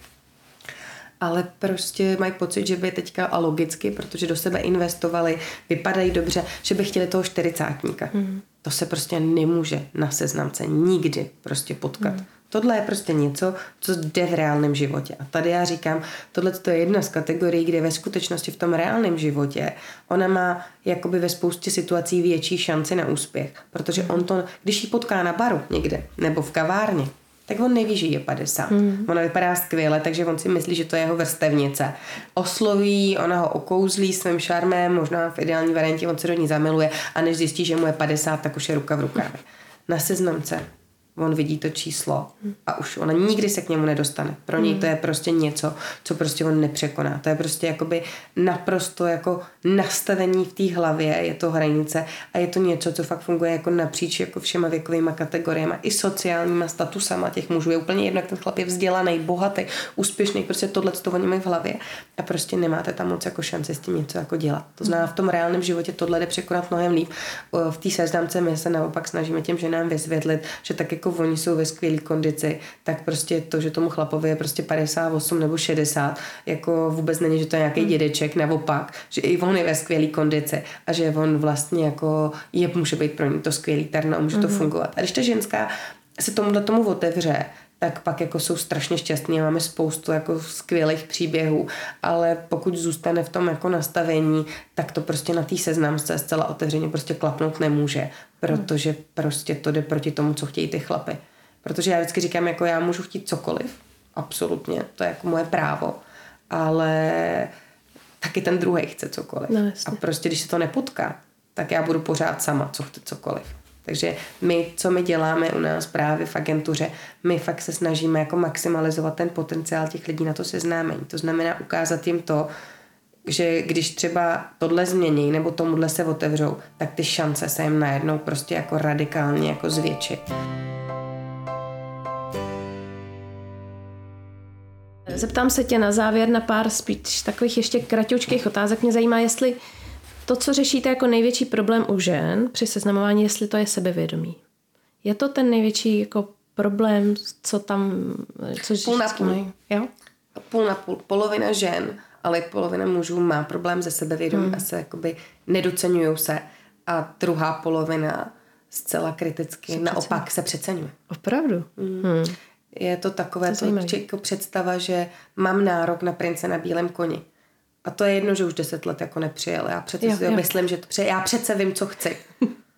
ale prostě mají pocit, že by teďka a logicky, protože do sebe investovali, vypadají dobře, že by chtěli toho čtyřicátníka. Mm. To se prostě nemůže na seznamce nikdy prostě potkat. Mm. Tohle je prostě něco, co jde v reálném životě. A tady já říkám, tohle je jedna z kategorií, kde ve skutečnosti v tom reálném životě ona má jakoby ve spoustě situací větší šanci na úspěch. Protože on to, když ji potká na baru někde nebo v kavárně, tak on neví, že je 50. Hmm. Ona vypadá skvěle, takže on si myslí, že to je jeho vrstevnice. Osloví, ona ho okouzlí svým šarmem, možná v ideální variantě on se do ní zamiluje a než zjistí, že mu je 50, tak už je ruka v rukávě. Na seznamce on vidí to číslo a už ona nikdy se k němu nedostane. Pro něj to je prostě něco, co prostě on nepřekoná. To je prostě jakoby naprosto jako nastavení v té hlavě, je to hranice a je to něco, co fakt funguje jako napříč jako všema věkovými kategoriemi i sociálníma statusama těch mužů. Je úplně jedno, jak ten chlap je vzdělaný, bohatý, úspěšný, prostě tohle to oni mají v hlavě a prostě nemáte tam moc jako šanci s tím něco jako dělat. To znamená, v tom reálném životě tohle jde překonat mnohem líp. V té seznamce my se naopak snažíme těm ženám vysvětlit, že tak jako oni jsou ve skvělé kondici, tak prostě to, že tomu chlapovi je prostě 58 nebo 60, jako vůbec není, že to je nějaký hmm. dědeček, naopak, že i on je ve skvělé kondici a že on vlastně jako je, může být pro ní to skvělý terno a může mm-hmm. to hmm. fungovat. A když ta ženská se tomuhle tomu otevře, tak pak jako jsou strašně šťastní a máme spoustu jako skvělých příběhů, ale pokud zůstane v tom jako nastavení, tak to prostě na té seznamce zcela otevřeně prostě klapnout nemůže, protože prostě to jde proti tomu, co chtějí ty chlapy. Protože já vždycky říkám, jako já můžu chtít cokoliv, absolutně, to je jako moje právo, ale taky ten druhý chce cokoliv. No, a prostě když se to nepotká, tak já budu pořád sama, co chce cokoliv. Takže my, co my děláme u nás právě v agentuře, my fakt se snažíme jako maximalizovat ten potenciál těch lidí na to seznámení. To znamená ukázat jim to, že když třeba tohle změní nebo tomuhle se otevřou, tak ty šance se jim najednou prostě jako radikálně jako zvětší. Zeptám se tě na závěr na pár spíš takových ještě kratučkých otázek. Mě zajímá, jestli to, co řešíte jako největší problém u žen při seznamování, jestli to je sebevědomí. Je to ten největší jako problém, co tam, co půl na půl. Mají? Jo? Půl na půl. Polovina žen, ale polovina mužů má problém se sebevědomím hmm. a se jakoby nedocenují se. A druhá polovina zcela kriticky se naopak se přeceňuje. Opravdu? Hmm. Hmm. Je to takové to, to jako představa, že mám nárok na prince na bílém koni. A to je jedno, že už deset let jako nepřijel. Já přece jo, jo. myslím, že to přeje. Já přece vím, co chci.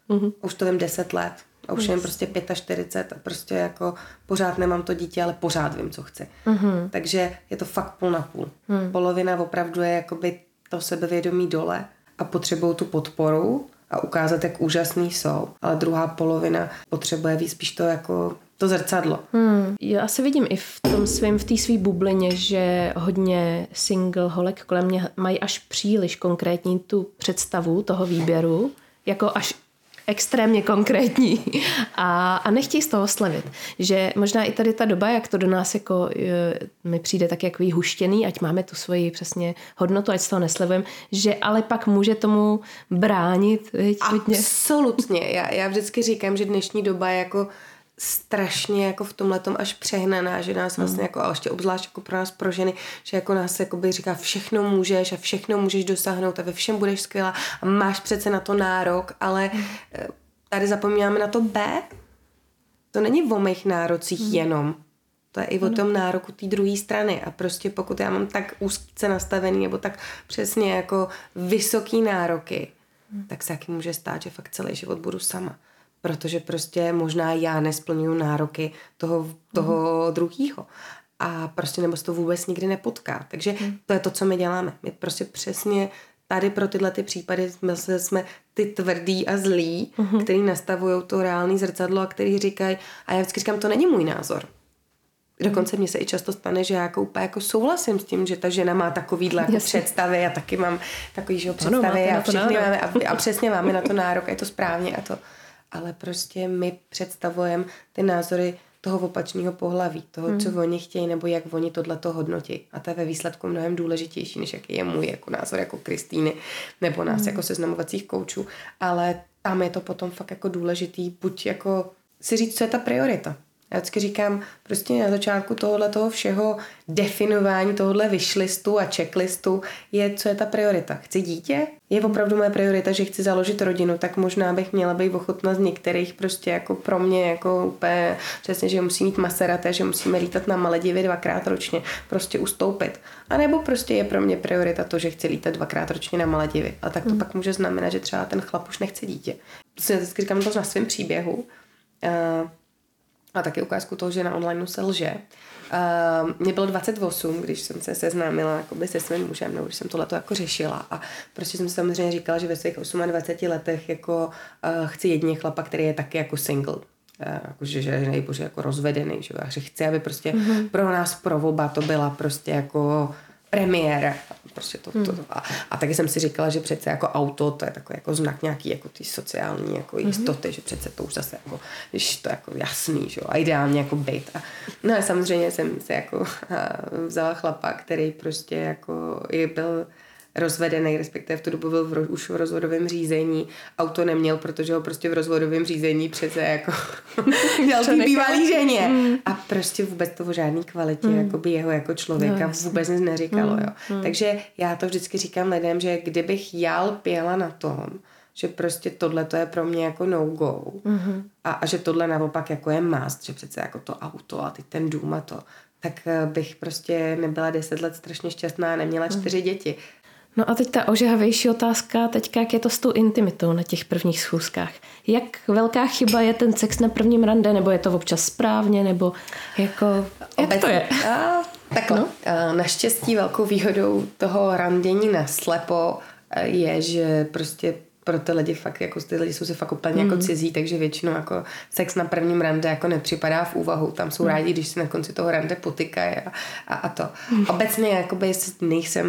Mhm. už to vím deset let. A už yes. prostě 45 a prostě jako pořád nemám to dítě, ale pořád vím, co chci. Mm-hmm. Takže je to fakt půl na půl. Mm. Polovina opravdu je jakoby to sebevědomí dole a potřebují tu podporu a ukázat, jak úžasný jsou, ale druhá polovina potřebuje víc spíš to jako to zrcadlo. Hmm. Já se vidím i v tom svém, v té své bublině, že hodně single holek kolem mě mají až příliš konkrétní tu představu toho výběru, jako až extrémně konkrétní a, a nechtějí z toho slevit. Že možná i tady ta doba, jak to do nás jako e, mi přijde tak jako huštěný, ať máme tu svoji přesně hodnotu, ať z toho neslevujeme, že ale pak může tomu bránit. Veď, Absolutně. Já, já vždycky říkám, že dnešní doba je jako strašně jako v tomhle až přehnaná, že nás vlastně mm. jako, a ještě obzvlášť jako pro nás pro ženy, že jako nás by říká všechno můžeš a všechno můžeš dosáhnout a ve všem budeš skvělá a máš přece na to nárok, ale mm. tady zapomínáme na to B. To není o mých nárocích mm. jenom. To je i o tom nároku té druhé strany. A prostě pokud já mám tak úzce nastavený nebo tak přesně jako vysoký nároky, mm. tak se taky může stát, že fakt celý život budu sama protože prostě možná já nesplňuju nároky toho, toho mm. druhého. A prostě nebo se to vůbec nikdy nepotká. Takže mm. to je to, co my děláme. My prostě přesně tady pro tyhle ty případy jsme, jsme ty tvrdý a zlí, mm-hmm. který nastavují to reální zrcadlo a který říkají, a já vždycky říkám, to není můj názor. Dokonce mně se i často stane, že já jako úplně jako souhlasím s tím, že ta žena má takovýhle jako představy a taky mám takový že představy ano, a, všechny máme, a, a přesně máme na to nárok a je to správně a to ale prostě my představujeme ty názory toho opačného pohlaví, toho, hmm. co oni chtějí, nebo jak oni tohle to hodnotí. A to je ve výsledku mnohem důležitější, než jaký je můj jako názor jako Kristýny, nebo nás hmm. jako seznamovacích koučů. Ale tam je to potom fakt jako důležitý, buď jako si říct, co je ta priorita. Já vždycky říkám, prostě na začátku tohohle toho všeho definování tohohle vyšlistu a checklistu je, co je ta priorita. Chci dítě? Je opravdu moje priorita, že chci založit rodinu, tak možná bych měla být ochotná z některých prostě jako pro mě jako úplně přesně, že musí mít maseraté, že musíme lítat na Maledivy dvakrát ročně, prostě ustoupit. A nebo prostě je pro mě priorita to, že chci lítat dvakrát ročně na Maledivy. A tak to hmm. pak může znamenat, že třeba ten chlap už nechce dítě. Si vždycky říkám to na svém příběhu. Uh, a taky ukázku toho, že na online se lže. Uh, mě bylo 28, když jsem se seznámila jakoby, se svým mužem, nebo když jsem tohleto jako řešila. A prostě jsem samozřejmě říkala, že ve svých 28 letech jako uh, chci jedině chlapa, který je taky jako single. Uh, jako, že, že nejbože jako rozvedený, že, že chci, aby prostě mm-hmm. pro nás, pro oba to byla prostě jako premiéra. Prostě to, to, to. Hmm. A, a taky jsem si říkala, že přece jako auto, to je takový jako znak nějaký jako ty sociální jako mm-hmm. jistoty, že přece to už zase jako, když to jako jasný, že jo, a ideálně jako být. A, no a samozřejmě jsem se jako vzala chlapa, který prostě jako je byl rozvedený, respektive v tu dobu byl v, už v rozvodovém řízení. Auto neměl, protože ho prostě v rozvodovém řízení přece jako dělal ty bývalý ženě. Mm. A prostě vůbec to o žádný kvalitě mm. jakoby jeho jako člověka no, vůbec nic neříkalo. Mm. Jo. Mm. Takže já to vždycky říkám lidem, že kdybych já lpěla na tom, že prostě tohle to je pro mě jako no-go mm-hmm. a, a že tohle naopak jako je must, že přece jako to auto a ty ten dům a to, tak eh, bych prostě nebyla deset let strašně šťastná a neměla mm. čtyři mm. děti. No a teď ta ožehavější otázka, teďka jak je to s tou intimitou na těch prvních schůzkách. Jak velká chyba je ten sex na prvním rande, nebo je to občas správně, nebo jako, jak Obecně. to je? A, takhle, no? naštěstí velkou výhodou toho randění na slepo je, že prostě pro ty lidi fakt, jako ty lidi jsou si fakt úplně mm. jako hmm. cizí, takže většinou jako sex na prvním rande jako nepřipadá v úvahu. Tam jsou mm. rádi, když si na konci toho rande potykají a, a, a to. Mm. Obecně jakoby nejsem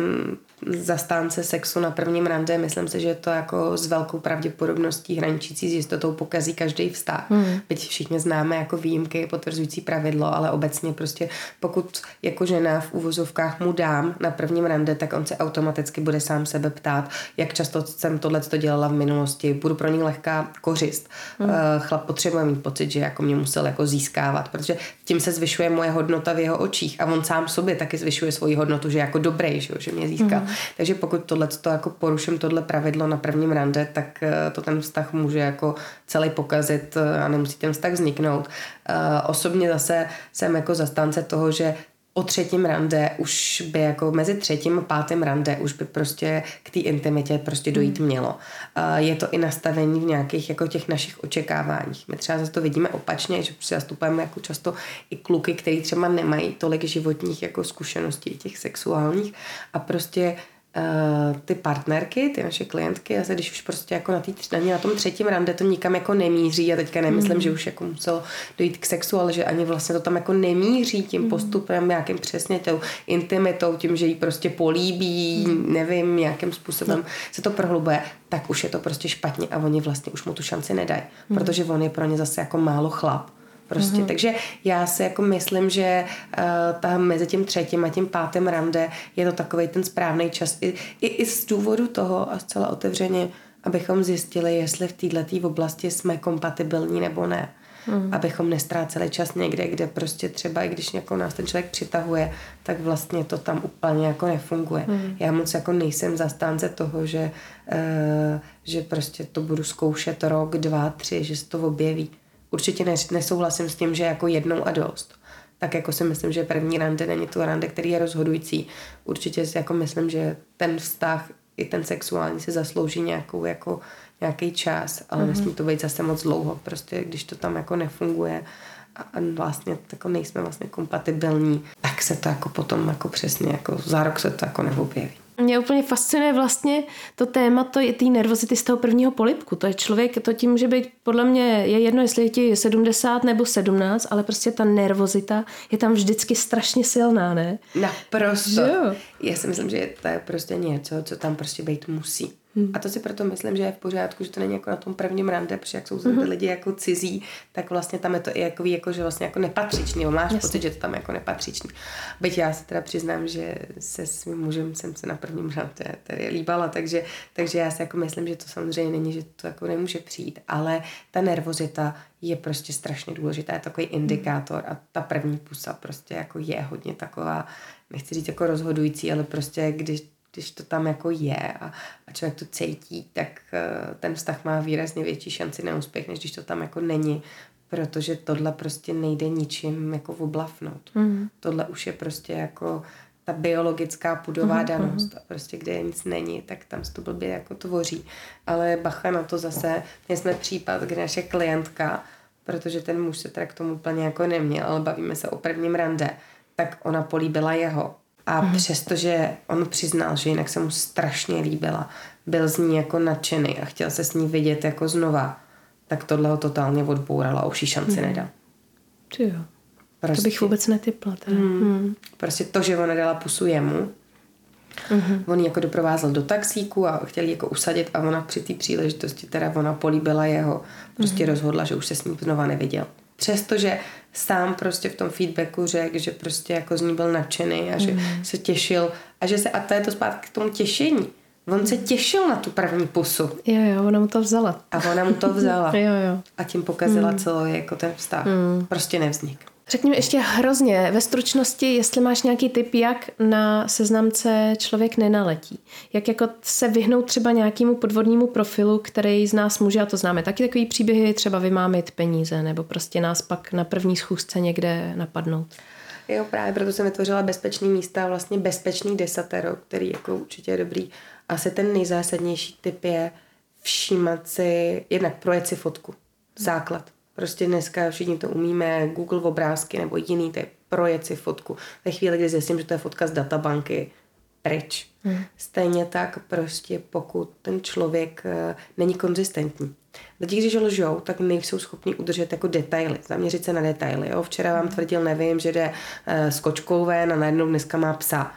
zastánce sexu na prvním rande, myslím si, že to jako s velkou pravděpodobností hraničící s jistotou pokazí každý vztah. Mm. Byť všichni známe jako výjimky, potvrzující pravidlo, ale obecně prostě pokud jako žena v úvozovkách mu dám na prvním rande, tak on se automaticky bude sám sebe ptát, jak často jsem tohle to dělala v minulosti, budu pro ní lehká kořist. Mm. Chlap potřebuje mít pocit, že jako mě musel jako získávat, protože tím se zvyšuje moje hodnota v jeho očích a on sám sobě taky zvyšuje svoji hodnotu, že jako dobrý, že, že mě získal. Mm. Takže pokud tohle to jako poruším tohle pravidlo na prvním rande, tak eh, to ten vztah může jako celý pokazit eh, a nemusí ten vztah vzniknout. Eh, osobně zase jsem jako zastánce toho, že o třetím rande už by jako mezi třetím a pátým rande už by prostě k té intimitě prostě dojít hmm. mělo. Je to i nastavení v nějakých jako těch našich očekáváních. My třeba zase to vidíme opačně, že prostě zastupujeme jako často i kluky, který třeba nemají tolik životních jako zkušeností těch sexuálních a prostě uh, ty partnerky, ty naše klientky, a když už prostě jako na, tý, na, na tom třetím rande to nikam jako nemíří a teďka nemyslím, mm. že už jako muselo dojít k sexu, ale že ani vlastně to tam jako nemíří tím mm. postupem, nějakým přesně tou intimitou, tím, že jí prostě políbí, mm. nevím, nějakým způsobem no. se to prohlubuje, tak už je to prostě špatně a oni vlastně už mu tu šanci nedají, mm. protože on je pro ně zase jako málo chlap. Prostě. Mm-hmm. Takže já si jako myslím, že uh, ta mezi tím třetím a tím pátým rande je to takový ten správný čas. I, i, I z důvodu toho a zcela otevřeně, abychom zjistili, jestli v této oblasti jsme kompatibilní nebo ne. Mm. Abychom nestráceli čas někde, kde prostě třeba, i když jako nás ten člověk přitahuje, tak vlastně to tam úplně jako nefunguje. Mm. Já moc jako nejsem zastánce toho, že, uh, že prostě to budu zkoušet rok, dva, tři, že se to objeví určitě nesouhlasím s tím, že jako jednou a dost. Tak jako si myslím, že první rande není to rande, který je rozhodující. Určitě si jako myslím, že ten vztah i ten sexuální si zaslouží nějakou jako nějaký čas, ale mm-hmm. nesmí to být zase moc dlouho. Prostě když to tam jako nefunguje a vlastně jako nejsme vlastně kompatibilní, tak se to jako potom jako přesně jako za rok se to jako neobjeví. Mě úplně fascinuje vlastně to téma to je té nervozity z toho prvního polipku. To je člověk, to tím může být, podle mě je jedno, jestli je ti 70 nebo 17, ale prostě ta nervozita je tam vždycky strašně silná, ne? Naprosto. Jo. Já si myslím, že to je prostě něco, co tam prostě být musí. Hmm. A to si proto myslím, že je v pořádku, že to není jako na tom prvním rande, protože jak jsou zde hmm. lidi jako cizí, tak vlastně tam je to i jako, jako že vlastně jako nepatřičný, máš Jasně. pocit, že to tam je jako nepatřičný. Byť já se teda přiznám, že se svým mužem jsem se na prvním rande tady líbala, takže, takže já si jako myslím, že to samozřejmě není, že to jako nemůže přijít, ale ta nervozita je prostě strašně důležitá, je takový indikátor a ta první pusa prostě jako je hodně taková, nechci říct jako rozhodující, ale prostě když když to tam jako je a, a člověk to cítí, tak uh, ten vztah má výrazně větší šanci na úspěch, než když to tam jako není, protože tohle prostě nejde ničím jako oblafnout. Mm. Tohle už je prostě jako ta biologická pudová mm, danost a prostě kde nic není, tak tam se to blbě jako tvoří. Ale bacha na to zase, my jsme případ, kde naše klientka, protože ten muž se teda k tomu úplně jako neměl, ale bavíme se o prvním rande, tak ona políbila jeho a mm. přestože on přiznal, že jinak se mu strašně líbila, byl z ní jako nadšený a chtěl se s ní vidět jako znova, tak tohle ho totálně odbouralo a už jí šanci mm. nedal. Ty jo. Prostě, to bych vůbec netypla. Mm. Mm. Prostě to, že ona dala pusu jemu, Mm-hmm. On ji jako doprovázel do taxíku a chtěl jako usadit a ona při té příležitosti teda ona políbila jeho. Prostě mm-hmm. rozhodla, že už se s ním znova neviděl. Přestože sám prostě v tom feedbacku řekl, že prostě jako z ní byl nadšený a že mm. se těšil a že se, a to je to zpátky k tomu těšení. On se těšil na tu první pusu. Jo, jo, ona mu to vzala. A ona mu to vzala. jo, jo. A tím pokazila mm. celý jako ten vztah. Mm. Prostě nevznik. Řekni mi ještě hrozně ve stručnosti, jestli máš nějaký tip, jak na seznamce člověk nenaletí. Jak jako se vyhnout třeba nějakému podvodnímu profilu, který z nás může, a to známe taky takový příběhy, třeba vymámit peníze, nebo prostě nás pak na první schůzce někde napadnout. Jo, právě proto jsem vytvořila bezpečný místa, vlastně bezpečný desatero, který jako určitě je dobrý. Asi ten nejzásadnější tip je všímat si, jednak projet si fotku. Základ Prostě dneska všichni to umíme, Google obrázky nebo jiný, je projet si fotku. Ve chvíli, kdy zjistím, že to je fotka z databanky, pryč. Hmm. Stejně tak prostě pokud ten člověk uh, není konzistentní. Lidi, když lžou, tak nejsou schopni udržet jako detaily, zaměřit se na detaily. Jo? Včera vám tvrdil, nevím, že jde uh, s kočkou ven a najednou dneska má psa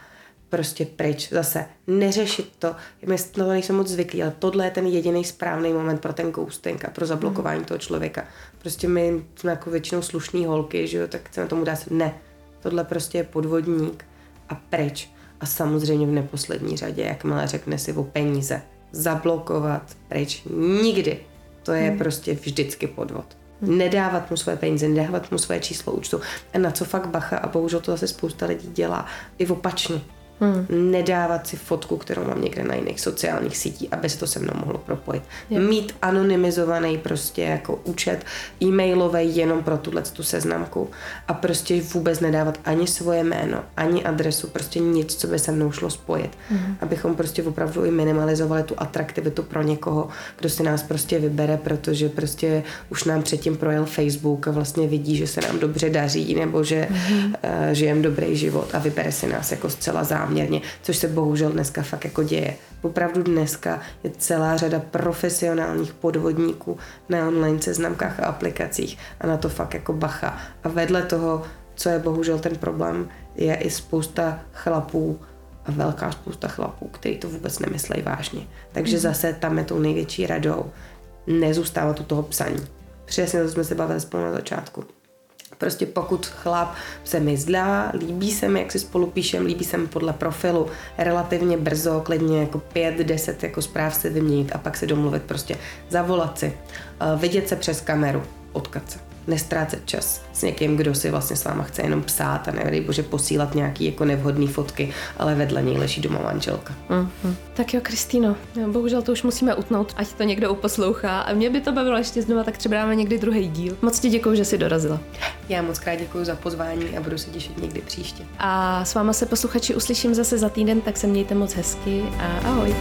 prostě pryč. Zase neřešit to. My na to nejsem moc zvyklí, ale tohle je ten jediný správný moment pro ten ghosting a pro zablokování mm. toho člověka. Prostě my jsme jako většinou slušní holky, že jo, tak chceme tomu dát ne. Tohle prostě je podvodník a pryč. A samozřejmě v neposlední řadě, jakmile řekne si o peníze, zablokovat pryč. Nikdy. To je mm. prostě vždycky podvod. Mm. Nedávat mu své peníze, nedávat mu své číslo účtu. A na co fakt bacha, a bohužel to zase spousta lidí dělá, i opačně Hmm. Nedávat si fotku, kterou mám někde na jiných sociálních sítích, aby se to se mnou mohlo propojit. Je. Mít anonymizovaný prostě jako účet e-mailový jenom pro tuhle tu seznamku a prostě vůbec nedávat ani svoje jméno, ani adresu, prostě nic, co by se mnou šlo spojit. Hmm. Abychom prostě opravdu i minimalizovali tu atraktivitu pro někoho, kdo si nás prostě vybere, protože prostě už nám předtím projel Facebook a vlastně vidí, že se nám dobře daří nebo že hmm. uh, žijeme dobrý život a vybere si nás jako zcela zám záměrně, což se bohužel dneska fakt jako děje. Opravdu dneska je celá řada profesionálních podvodníků na online seznamkách a aplikacích a na to fakt jako bacha. A vedle toho, co je bohužel ten problém, je i spousta chlapů, a velká spousta chlapů, kteří to vůbec nemyslejí vážně. Takže mm-hmm. zase tam je tou největší radou nezůstávat u toho psaní. Přesně to jsme se bavili spolu na začátku. Prostě pokud chlap se mi zdá, líbí se mi, jak si spolu píšem, líbí se mi podle profilu, relativně brzo, klidně jako pět, deset jako zpráv si vyměnit a pak se domluvit prostě, zavolat si, uh, vidět se přes kameru, potkat se nestrácet čas s někým, kdo si vlastně s váma chce jenom psát a nevím, bože posílat nějaký jako nevhodné fotky, ale vedle něj leží doma manželka. Mm-hmm. Tak jo, Kristýno, bohužel to už musíme utnout, ať to někdo uposlouchá a mě by to bavilo ještě znova, tak třeba dáme někdy druhý díl. Moc ti děkuji, že jsi dorazila. Já moc krát děkuji za pozvání a budu se těšit někdy příště. A s váma se posluchači uslyším zase za týden, tak se mějte moc hezky a ahoj.